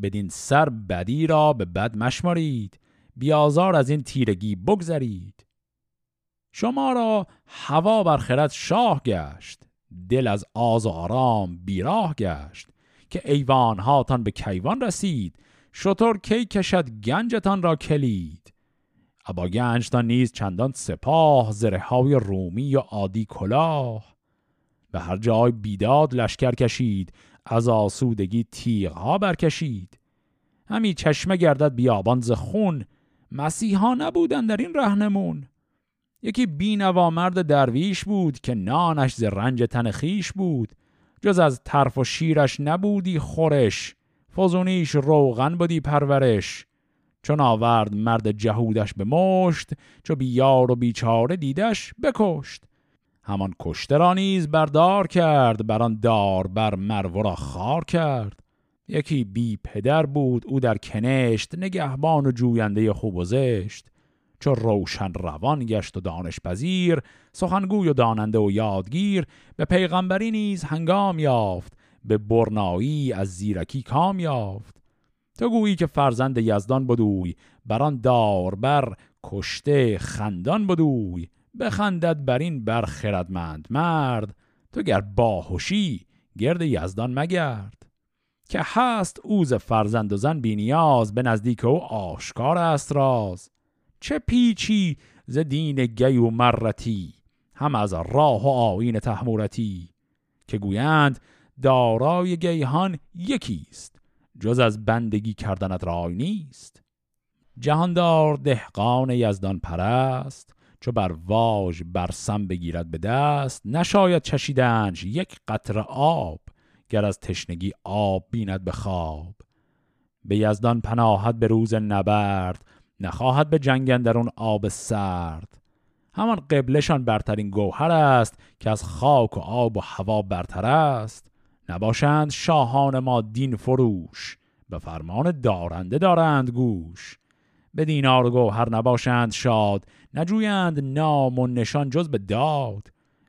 [SPEAKER 1] بدین سر بدی را به بد مشمارید بیازار از این تیرگی بگذرید. شما را هوا بر خرد شاه گشت دل از آز و آرام بیراه گشت. که ایوان هاتان به کیوان رسید شطور کی کشد گنجتان را کلید؟ ابا گنجتان نیز چندان سپاه زره های رومی و عادی کلاه. به هر جای بیداد لشکر کشید از آسودگی تیغ ها برکشید. همی چشمه گردد بیابان ز خون مسیحا نبودن در این رهنمون. یکی بینوا مرد درویش بود که نانش ز رنج تن خیش بود. جز از طرف و شیرش نبودی خورش. فزونیش روغن بودی پرورش. چون آورد مرد جهودش به مشت چو بیار و بیچاره دیدش بکشت. همان کشته را نیز بردار کرد بر آن دار بر مرو را خار کرد. یکی بی پدر بود او در کنشت نگهبان و جوینده خوب و زشت. چو روشن روان گشت و دانش پذیر سخنگوی و داننده و یادگیر به پیغمبری نیز هنگام یافت. به برنایی از زیرکی کام یافت. تو گویی که فرزند یزدان بدوی بران دار بر کشته خندان بدوی. بخندد بر این بر خردمند مرد. تو گر باهوشی گرد یزدان مگرد. که هست اوز فرزند و زن بینیاز به نزدیک او آشکار است راز. چه پیچی ز دین گی و مرتی هم از راه و آین تحمورتی. که گویند دارای گیهان یکیست جز از بندگی کردنت رای نیست. جهاندار دهقان یزدان پرست چو بر واژ برسم بگیرد به دست نشاید چشیدنش یک قطره آب گر از تشنگی آب بیند به خواب. به یزدان پناهد به روز نبرد نخواهد به جنگن در اون آب سرد. همان قبلشان برترین گوهر است که از خاک و آب و هوا برتر است. نباشند شاهان ما دین فروش به فرمان دارنده دارند گوش. به دینار و گوهر نباشند شاد نجویند نام و نشان جز به داد.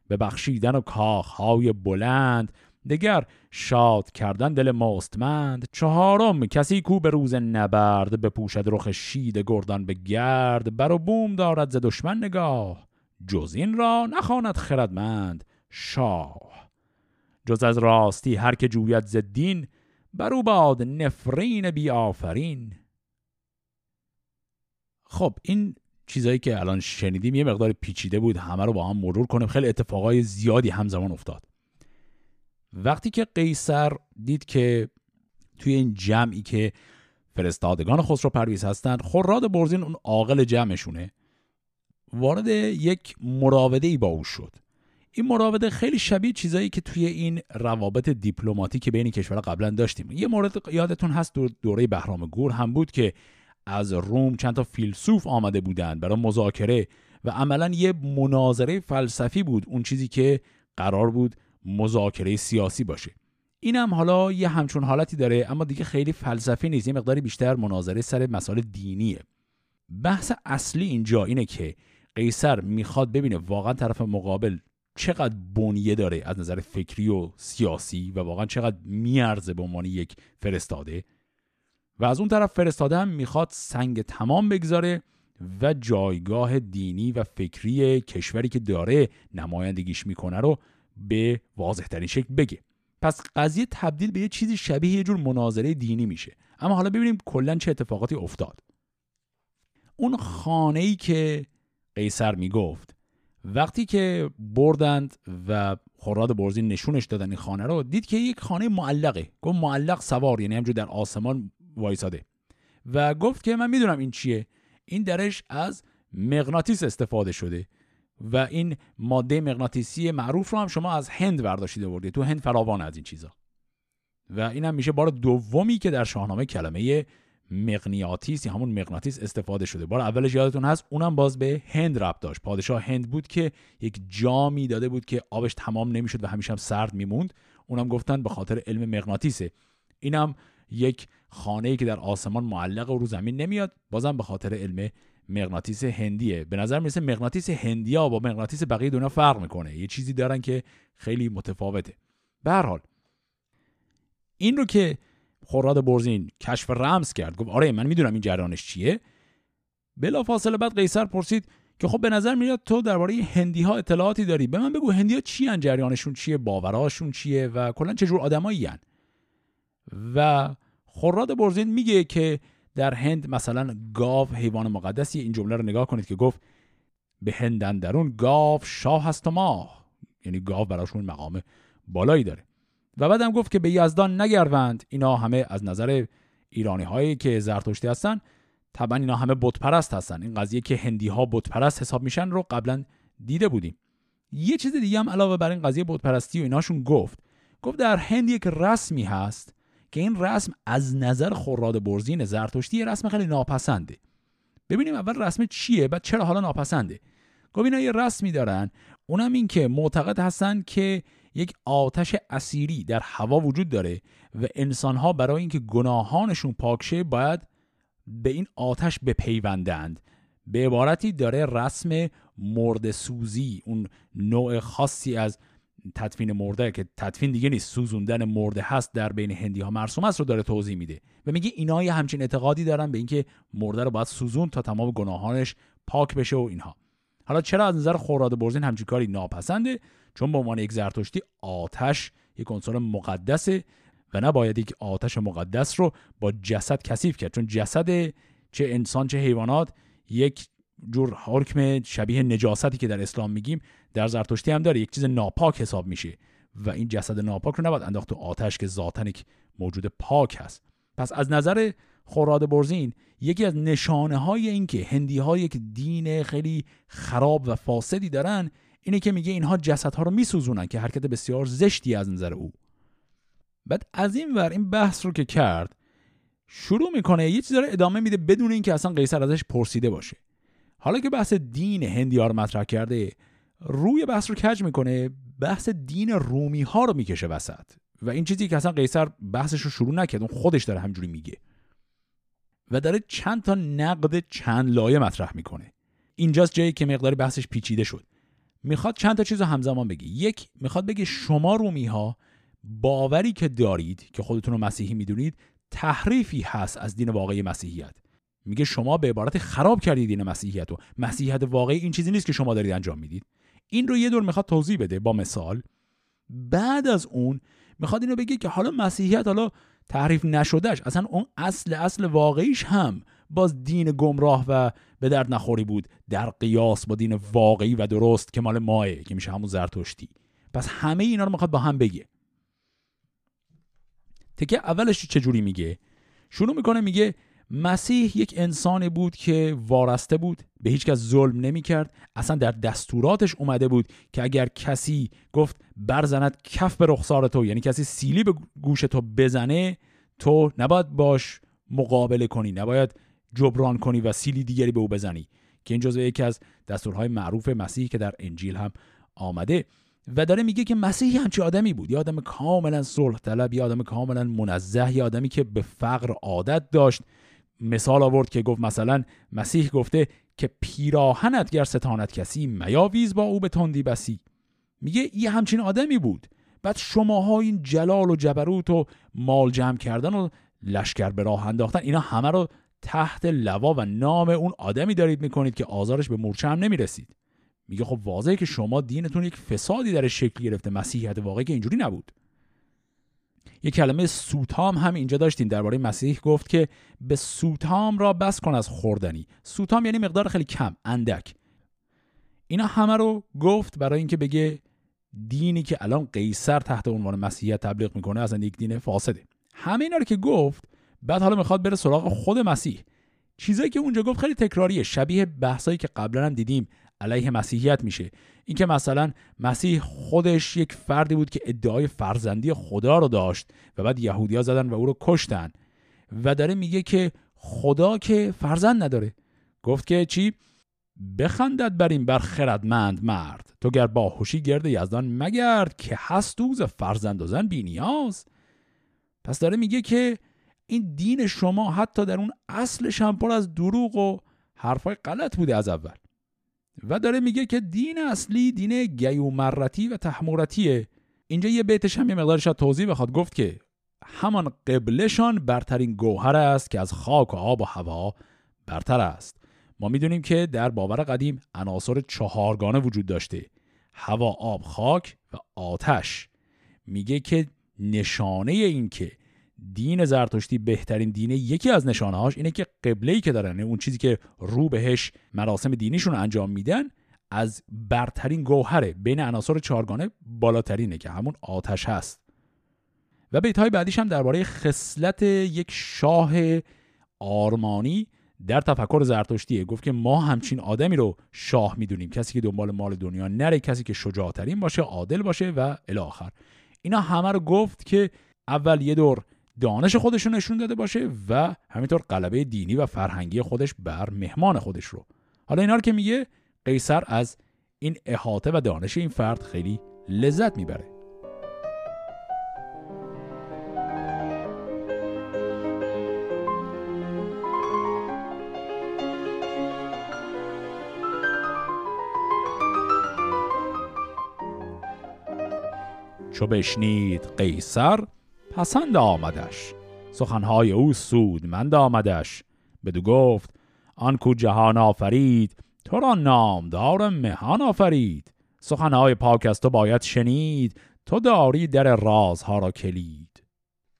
[SPEAKER 1] به بخشیدن و کاخهای بلند دگر شاد کردن دل مستمند. چهارم کسی کو به روز نبرد بپوشد رخ شید گردان به گرد. بر و بوم دارد ز دشمن نگاه جز این را نخواند خردمند شاه. جز از راستی هر که جوید ز دین بر باد نفرین بی آفرین. خب این چیزایی که الان شنیدیم یه مقدار پیچیده بود همه رو با هم مرور کنیم. خیلی اتفاقای زیادی همزمان افتاد. وقتی که قیصر دید که توی این جمعی که فرستادگان خسرو پرویز هستند خراد برزین اون عاقل جمعشونه وارد یک مراوده ای با او شد. این مراوده خیلی شبیه چیزایی که توی این روابط دیپلماتیک بین کشورها قبلا داشتیم. یه مورد یادتون هست دور دوره بهرام گور هم بود که از روم چند تا فیلسوف آمده بودند برای مذاکره و عملا یه مناظره فلسفی بود اون چیزی که قرار بود مذاکره سیاسی باشه. این هم حالا یه همچون حالتی داره اما دیگه خیلی فلسفی نیست یه مقداری بیشتر مناظره سر مسائل دینیه. بحث اصلی اینجا اینه که قیصر می‌خواد ببینه واقعا طرف مقابل چقدر بنیه داره از نظر فکری و سیاسی و واقعا چقدر میارزه به عنوان یک فرستاده. و از اون طرف فرستاده هم می‌خواد سنگ تمام بگذاره و جایگاه دینی و فکری کشوری که داره نمایندگیش می‌کنه رو به واضح ترین شکل بگه. پس قضیه تبدیل به یه چیزی شبیه یه جور مناظره دینی میشه. اما حالا ببینیم کلا چه اتفاقاتی افتاد. اون خانه ای که قیصر می‌گفت وقتی که بردند و خوراد برزین نشونش دادن این خانه رو دید که یک خانه معلقه. گفت معلق سوار یعنی همجور در آسمان وایساده. و گفت که من می‌دونم این چیه. این درش از مغناطیس استفاده شده و این ماده مغناطیسی معروف رو هم شما از هند برداشتید آوردید تو هند فراوان از این چیزا. و این هم میشه بار دومی که در شاهنامه کلمه مغناطیس یا همون مغناطیس استفاده شده. بار اولش یادتون هست اونم باز به هند ربط داشت. پادشاه هند بود که یک جامی داده بود که آبش تمام نمی‌شد و همیشه هم سرد میموند. اونم گفتن به خاطر علم مغناطیسه اینم یک خانه ای که در آسمان معلق و رو زمین نمیاد بازم به خاطر علم مغناطیس هندیه. به نظر می‌رسه مغناطیس هندیا با مغناطیس بقیه دنیا فرق می‌کنه. یه چیزی دارن که خیلی متفاوته. به هر حال این رو که خوراد برزین کشف رمز کرد. گفت آره من می‌دونم این جریانش چیه. بلا فاصله بعد قیصر پرسید که خب به نظر میاد تو درباره هندی ها اطلاعاتی داری؟ به من بگو هندی ها چی جریانشون چیه؟ باوراشون چیه؟ و کلا چه جور آدمایی و خوراد برزین میگه که در هند مثلا گاو حیوان مقدسی این جمله رو نگاه کنید که گفت به هندن درون گاو شاه هست و ماه. یعنی گاو براشون مقام بالایی داره. و بعدم گفت که به یزدان نگروند اینا همه از نظر ایرانی هایی که زرتشتی هستن طبعا اینا همه بتپرست هستن. این قضیه که هندی ها بتپرست حساب میشن رو قبلا دیده بودیم. یه چیز دیگه هم علاوه بر این قضیه بتپرستی و ایناشون گفت. گفت در هند یک رسمی هست که این رسم از نظر خوراد برزین زرتشتی رسم خیلی ناپسنده. ببینیم اول رسم چیه بعد چرا حالا ناپسنده. گفت اینا یه رسمی دارن. اونم این که معتقد هستن که یک آتش اسیری در هوا وجود داره و انسانها برای اینکه گناهانشون پاکشه باید به این آتش بپیوندند. به عبارتی داره رسم مرد سوزی اون نوع خاصی از تدفین مرده که تدفین دیگه نیست سوزوندن مرده هست در بین هندی ها مرسوم است رو داره توضیح میده و میگه اینا یه همچین اعتقادی دارن به اینکه مرده رو باید سوزون تا تمام گناهانش پاک بشه و اینها. حالا چرا از نظر خوراد برزین همچین کاری ناپسنده؟ چون به عنوان یک زرتشتی آتش یک عنصر مقدسه و نباید یک آتش مقدس رو با جسد کثیف کرد. چون جسد چه انسان چه حیوانات یک جور حکم شبیه نجاستی که در اسلام میگیم در زرتشتی هم داره. یک چیز ناپاک حساب میشه و این جسد ناپاک رو نباید انداخت تو آتش که ذاتن یک موجود پاک هست. پس از نظر خوراد برزین یکی از نشانه های این که هندی ها یک دین خیلی خراب و فاسدی دارن اینه که میگه اینها جسدها رو میسوزونن که حرکت بسیار زشتی از نظر او. بعد از این ور این بحث رو که کرد شروع می‌کنه یه چیز رو ادامه میده بدون اینکه اصلا قیصر ازش پرسیده باشه. حالا که بحث دین هندی ها رو مطرح کرده روی بحث رو کج می‌کنه؟ بحث دین رومی ها رو می‌کشه وسط. و این چیزی که اصلا قیصر بحثش رو شروع نکرد اون خودش داره همجوری میگه. و داره چند تا نقد چند لایه مطرح می‌کنه. اینجاست جایی که مقدار بحثش پیچیده شد. می‌خواد چند تا چیز رو همزمان بگه یک می‌خواد بگه شما رومی ها باوری که دارید که خودتون رو مسیحی می‌دونید تحریفی هست از دین واقعی مسیحیت. میگه شما به عبارت خراب کردید دین مسیحیت و مسیحیت واقعی این چیزی نیست که شما دارید انجام می‌دید. این رو یه دور می‌خواد توضیح بده با مثال. بعد از اون می‌خواد اینو بگه که حالا مسیحیت حالا تعریف نشدهش اصلا اون اصل اصل واقعیش هم باز دین گمراه و به درد نخوری بود. در قیاس با دین واقعی و درست که مال ماه که میشه همون زرتشتی. پس همه اینا رو می‌خواد با هم بگه. تکه اولش چجوری میگه؟ شروع می‌کنه میگه مسیح یک انسانی بود که وارسته بود به هیچ کس ظلم نمی کرد اصلا در دستوراتش اومده بود که اگر کسی گفت برزند کف به رخسار تو یعنی کسی سیلی به گوش تو بزنه تو نباید باش مقابله کنی نباید جبران کنی و سیلی دیگری به او بزنی که این جزو یکی از دستورهای معروف مسیح که در انجیل هم آمده. و داره میگه که مسیح همچی آدمی بود یه آدم کاملا صلح طلب یه آدم کاملا منزه یه آدمی که به فقر عادت داشت. مثال آورد که گفت مثلا مسیح گفته که پیراهنت گر ستانت کسی میاویز با او به تندی بسی. میگه یه همچین آدمی بود. بعد شماها این جلال و جبروت و مال جمع کردن و لشکر به راه انداختن اینا همه رو تحت لوا و نام اون آدمی دارید می‌کنید که آزارش به مورچه هم نمی‌رسید. میگه خب واضحه که شما دینتون یک فسادی در شکل گرفته مسیحیت واقعی که اینجوری نبود. یک کلمه سوتام هم اینجا داشتیم. درباره مسیح گفت که به سوتام را بس کن از خوردنی. سوتام یعنی مقدار خیلی کم اندک. اینا همه رو گفت برای اینکه بگه دینی که الان قیصر تحت عنوان مسیحیت تبلیغ می‌کنه اصلا یک دین فاسده. همه اینا رو که گفت بعد حالا می‌خواد بره سراغ خود مسیح. چیزایی که اونجا گفت خیلی تکراریه. شبیه بحثایی که قبلا هم دیدیم. علیه مسیحیت میشه. اینکه مثلا مسیح خودش یک فردی بود که ادعای فرزندی خدا رو داشت و بعد یهودیا زدن و او رو کشتن و داره میگه که خدا که فرزند نداره. گفت که چی؟ بخندد بر این بر خردمند مرد. تو گر باهوشی گرد یزدان مگرد که هست دوز فرزند و زن بینیاز پس داره میگه که این دین شما حتی در اون اصلش هم پر از دروغ و حرفای غلط بوده از اول. و داره میگه که دین اصلی دین گیومرتی و تحمورتیه. اینجا یه بیتش هم یه مقدارش توضیح بخواد. گفت که همان قبلشان برترین گوهر است که از خاک و آب و هوا برتر است. ما می‌دونیم که در باور قدیم عناصر چهارگانه وجود داشته. هوا آب خاک و آتش. میگه که نشانه این که دین زرتشتی بهترین دینه یکی از نشانه هاش اینه که قبله که دارن اون چیزی که رو بهش مراسم دینیشون انجام میدن از برترین گوهره بین عناصر چهارگانه بالاترینه که همون آتش هست. و بیت های بعدیش هم درباره خصلت یک شاه آرمانی در تفکر زرتشتیه. گفت که ما همچین آدمی رو شاه می‌دونیم. کسی که دنبال مال دنیا نره کسی که شجاعترین باشه عادل باشه و الی آخر. اینا همه رو گفت که اول یه دور دانش خودش رو نشون داده باشه و همینطور قلبه دینی و فرهنگی خودش بر مهمان خودش رو. حالا اینا رو که میگه قیصر از این احاطه و دانش این فرد خیلی لذت می‌بره. چو بشنید قیصر پسند آمدش. سخنهای او سودمند آمدش. بدو گفت آن کو جهان آفرید تو را نامدار مهان آفرید. سخنهای پاک از تو باید شنید تو داری در رازها را کلید.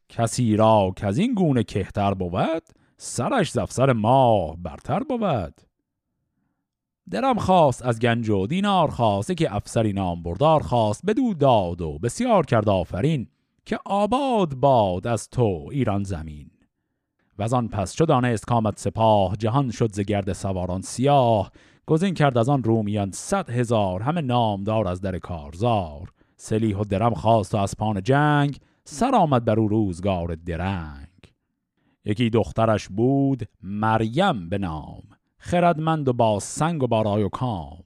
[SPEAKER 1] کسی را که از این گونه کهتر بود سرش زفسر ماه برتر بود. درم خواست از گنج و دینار خواست که افسری نام بردار خواست بدو داد و بسیار کرد آفرین. که آباد باد از تو ایران زمین. و آن پس چو دانست کامد سپاه جهان شد ز گرد سواران سیاه. گزین کرد از آن رومیان صد هزار همه نامدار از در کارزار. سلیح و درم خواست و از پان جنگ سر آمد بر او روزگار درنگ. یکی دخترش بود مریم به نام خردمند و با سنگ و با رای و کام.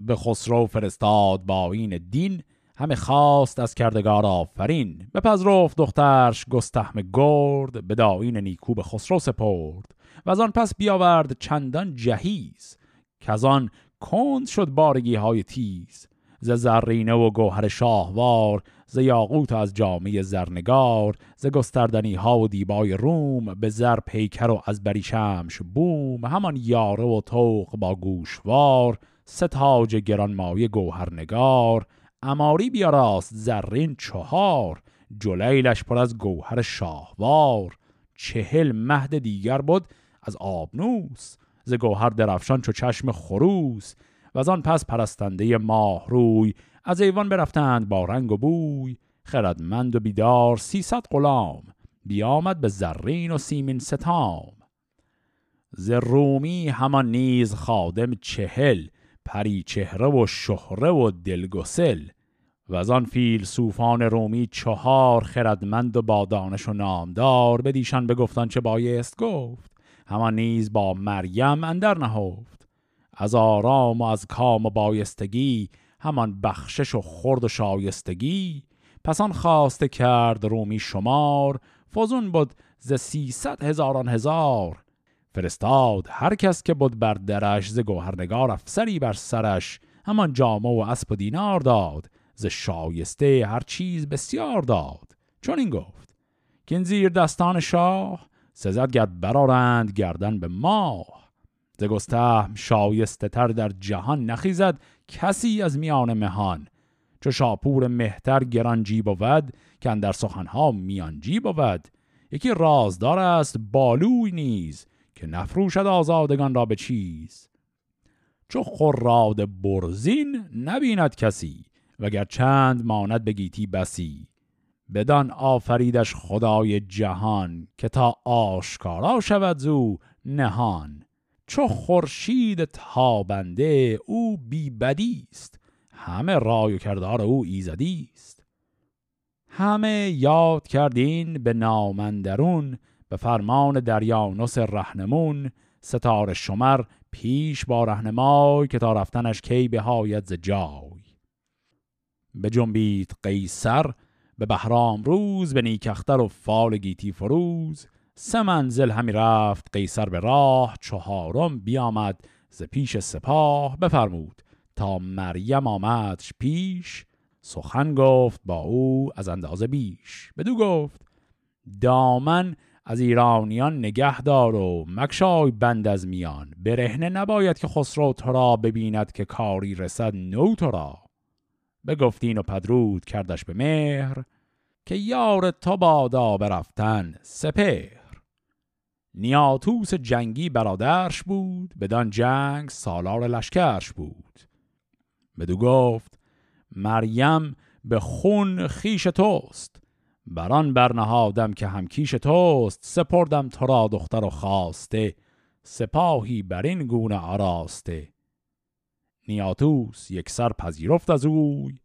[SPEAKER 1] به خسرو فرستاد با این دین همه خواست از کردگار آفرین. بپذرفت دخترش گستهم گرد به داین نیکو به خسرو سپرد. و از آن پس بیاورد چندان جهیز که از آن کند شد بارگی های تیز. ز زرینه و گوهر شاهوار ز یاقوت از جامعه زرنگار ز گستردنی ها و دیبای روم به زر پیکر و از بریشمش بوم. همان یاره و توق با گوشوار ستاج گرانمایه گوهرنگار اماری بیاراست زرین چهار جلیلش پر از گوهر شاهوار. چهل مهد دیگر بود از آبنوس ز گوهر درفشان چو چشم خروس. و از آن پس پرستنده ماه روی از ایوان برفتند با رنگ و بوی. خردمند و بیدار سیصد غلام بیامد به زرین و سیمین ستام. ز رومی همان نیز خادم چهل پری چهره و شهره و دلگسل. و از آن فیلسوفان رومی چهار خردمند و با دانش و نامدار بدیشان بگفتان چه بایست گفت. همان نیز با مریم اندر نهفت. از آرام و از کام و بایستگی همان بخشش و خرد و شایستگی. پس آن خواسته کرد رومی شمار فزون بود ز سیصد هزاران هزار. فرستاد هر کس که بود بر درش ز گوهرنگار افسری بر سرش. همان جامه و اسب و دینار داد. ز شایسته هر چیز بسیار داد. چون این گفت که این زیر دستان شاه سزد گرد برارند گردن به ماه. ز گستهم شایسته تر در جهان نخیزد کسی از میان مهان. چو شاپور مهتر گرانجی بود که در سخنها میانجی بود. یکی رازدار است بالوی نیز که نفروشد آزادگان را به چیز. چو خراد برزین نبیند کسی وگر چند ماند به گیتی بسی. بدان آفریدش خدای جهان که تا آشکارا شود زو نهان. چو خورشید تابنده او بی بدیست همه رای و کردار او ایزدی است. همه یاد کردین به نامندرون به فرمان دریانوس رهنمون. ستاره شمر پیش با رهنمای که تا رفتنش کی به هایت ز جای. به جنبید قیصر به بهرام روز به نیکختر و فال گیتی فروز. سه منزل همی رفت قیصر به راه چهارم بیامد ز پیش سپاه بفرمود. تا مریم آمدش پیش سخن گفت با او از اندازه بیش. بدو گفت دامن از ایرانیان نگه دار و مکشای بند از میان. برهنه نباید که خسرو تو را ببیند که کاری رسد نو تو را. بگفتین و پدرود کردش به مهر که یار تو بادا برفتن سپهر. نیاتوس جنگی برادرش بود بدان جنگ سالار لشکرش بود. بدو گفت مریم به خون خیش توست. بران برنهادم که همکیش توست. سپردم تو را دختر و خواسته. سپاهی بر این گونه آراسته. نیاتوس یک سر پذیرفت از اوی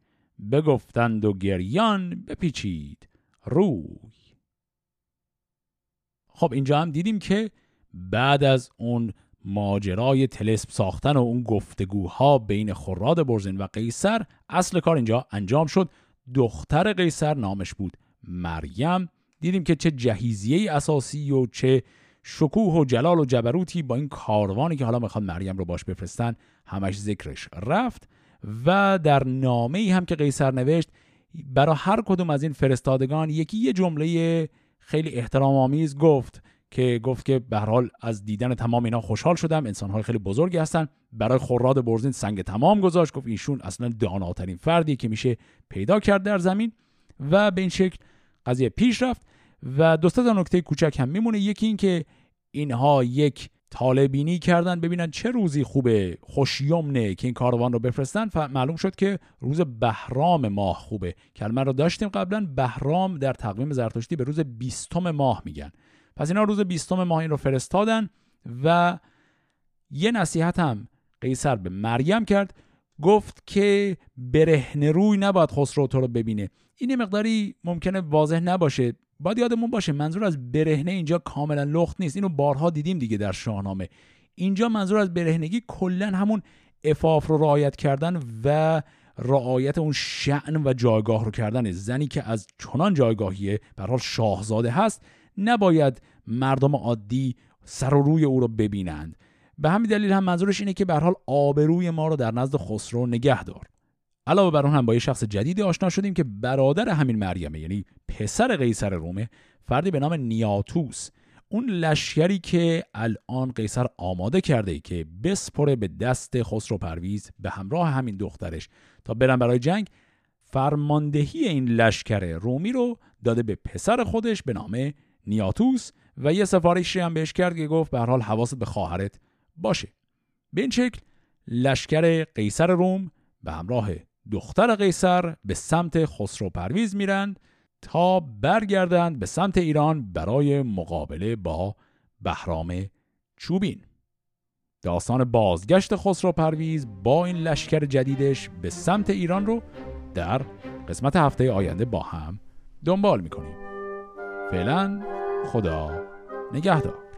[SPEAKER 1] بگفتند و گریان بپیچید روی. خب اینجا هم دیدیم که بعد از اون ماجرای تلسپ ساختن و اون گفتگوها بین خراد برزین و قیصر اصل کار اینجا انجام شد. دختر قیصر نامش بود مریم. دیدیم که چه جهیزیه اساسی و چه شکوه و جلال و جبروتی با این کاروانی که حالا می‌خواد مریم رو باش بفرستن همش ذکرش رفت و در نامه هم که قیصر نوشت برای هر کدوم از این فرستادگان یکی یه جمله خیلی احترام آمیز گفت که گفت که به حال از دیدن تمام اینا خوشحال شدم انسانهای خیلی بزرگی هستن. برای خوراد برزین سنگ تمام گذاشت گفت ایشون اصلا داناترین فردی که میشه پیدا کرد در زمین و به این شکل قضیه پیش رفت. و دو تا نکته کوچک هم میمونه. یکی این که اینها یک طالبینی کردن. ببینن چه روزی خوبه. خوشیمنه که این کاروان رو بفرستن. معلوم شد که روز بهرام ماه خوبه. کلمه رو داشتیم قبلا. بهرام در تقویم زرتشتی به روز بیستم ماه میگن. پس اینا روز بیستم ماه این رو فرستادن و یه نصیحت هم قیصر به مریم کرد. گفت که برهنه روی نباید خسرو تو رو ببینه. این مقداری ممکنه واضح نباشه. باید یادمون باشه منظور از برهنه اینجا کاملا لخت نیست. اینو بارها دیدیم دیگه در شاهنامه. اینجا منظور از برهنگی کلا همون افاف رو رعایت کردن و رعایت اون شعن و جایگاه رو کردن. زنی که از چنان جایگاهیه به حال شاهزاده هست نباید مردم عادی سر و روی او رو ببینند. به همین دلیل هم منظورش اینه که به حال آبروی ما رو در نزد خسرو نگه دار. علاوه بر اون هم با یه شخص جدیدی آشنا شدیم که برادر همین مریمه یعنی پسر قیصر رومه فردی به نام نیاتوس. اون لشکری که الان قیصر آماده کرده که بسپره به دست خسرو پرویز به همراه همین دخترش تا برن برای جنگ فرماندهی این لشکر رومی رو داده به پسر خودش به نام نیاتوس و یه سفارشی هم بهش کرد که گفت به هر حال حواست به خواهرت باشه. به این شکل لشکر قیصر روم به همراه دختر قیصر به سمت خسرو پرویز میرند تا برگردند به سمت ایران برای مقابله با بهرام چوبین. داستان بازگشت خسرو پرویز با این لشکر جدیدش به سمت ایران رو در قسمت هفته آینده با هم دنبال می‌کنیم. فعلا خدا نگهدار.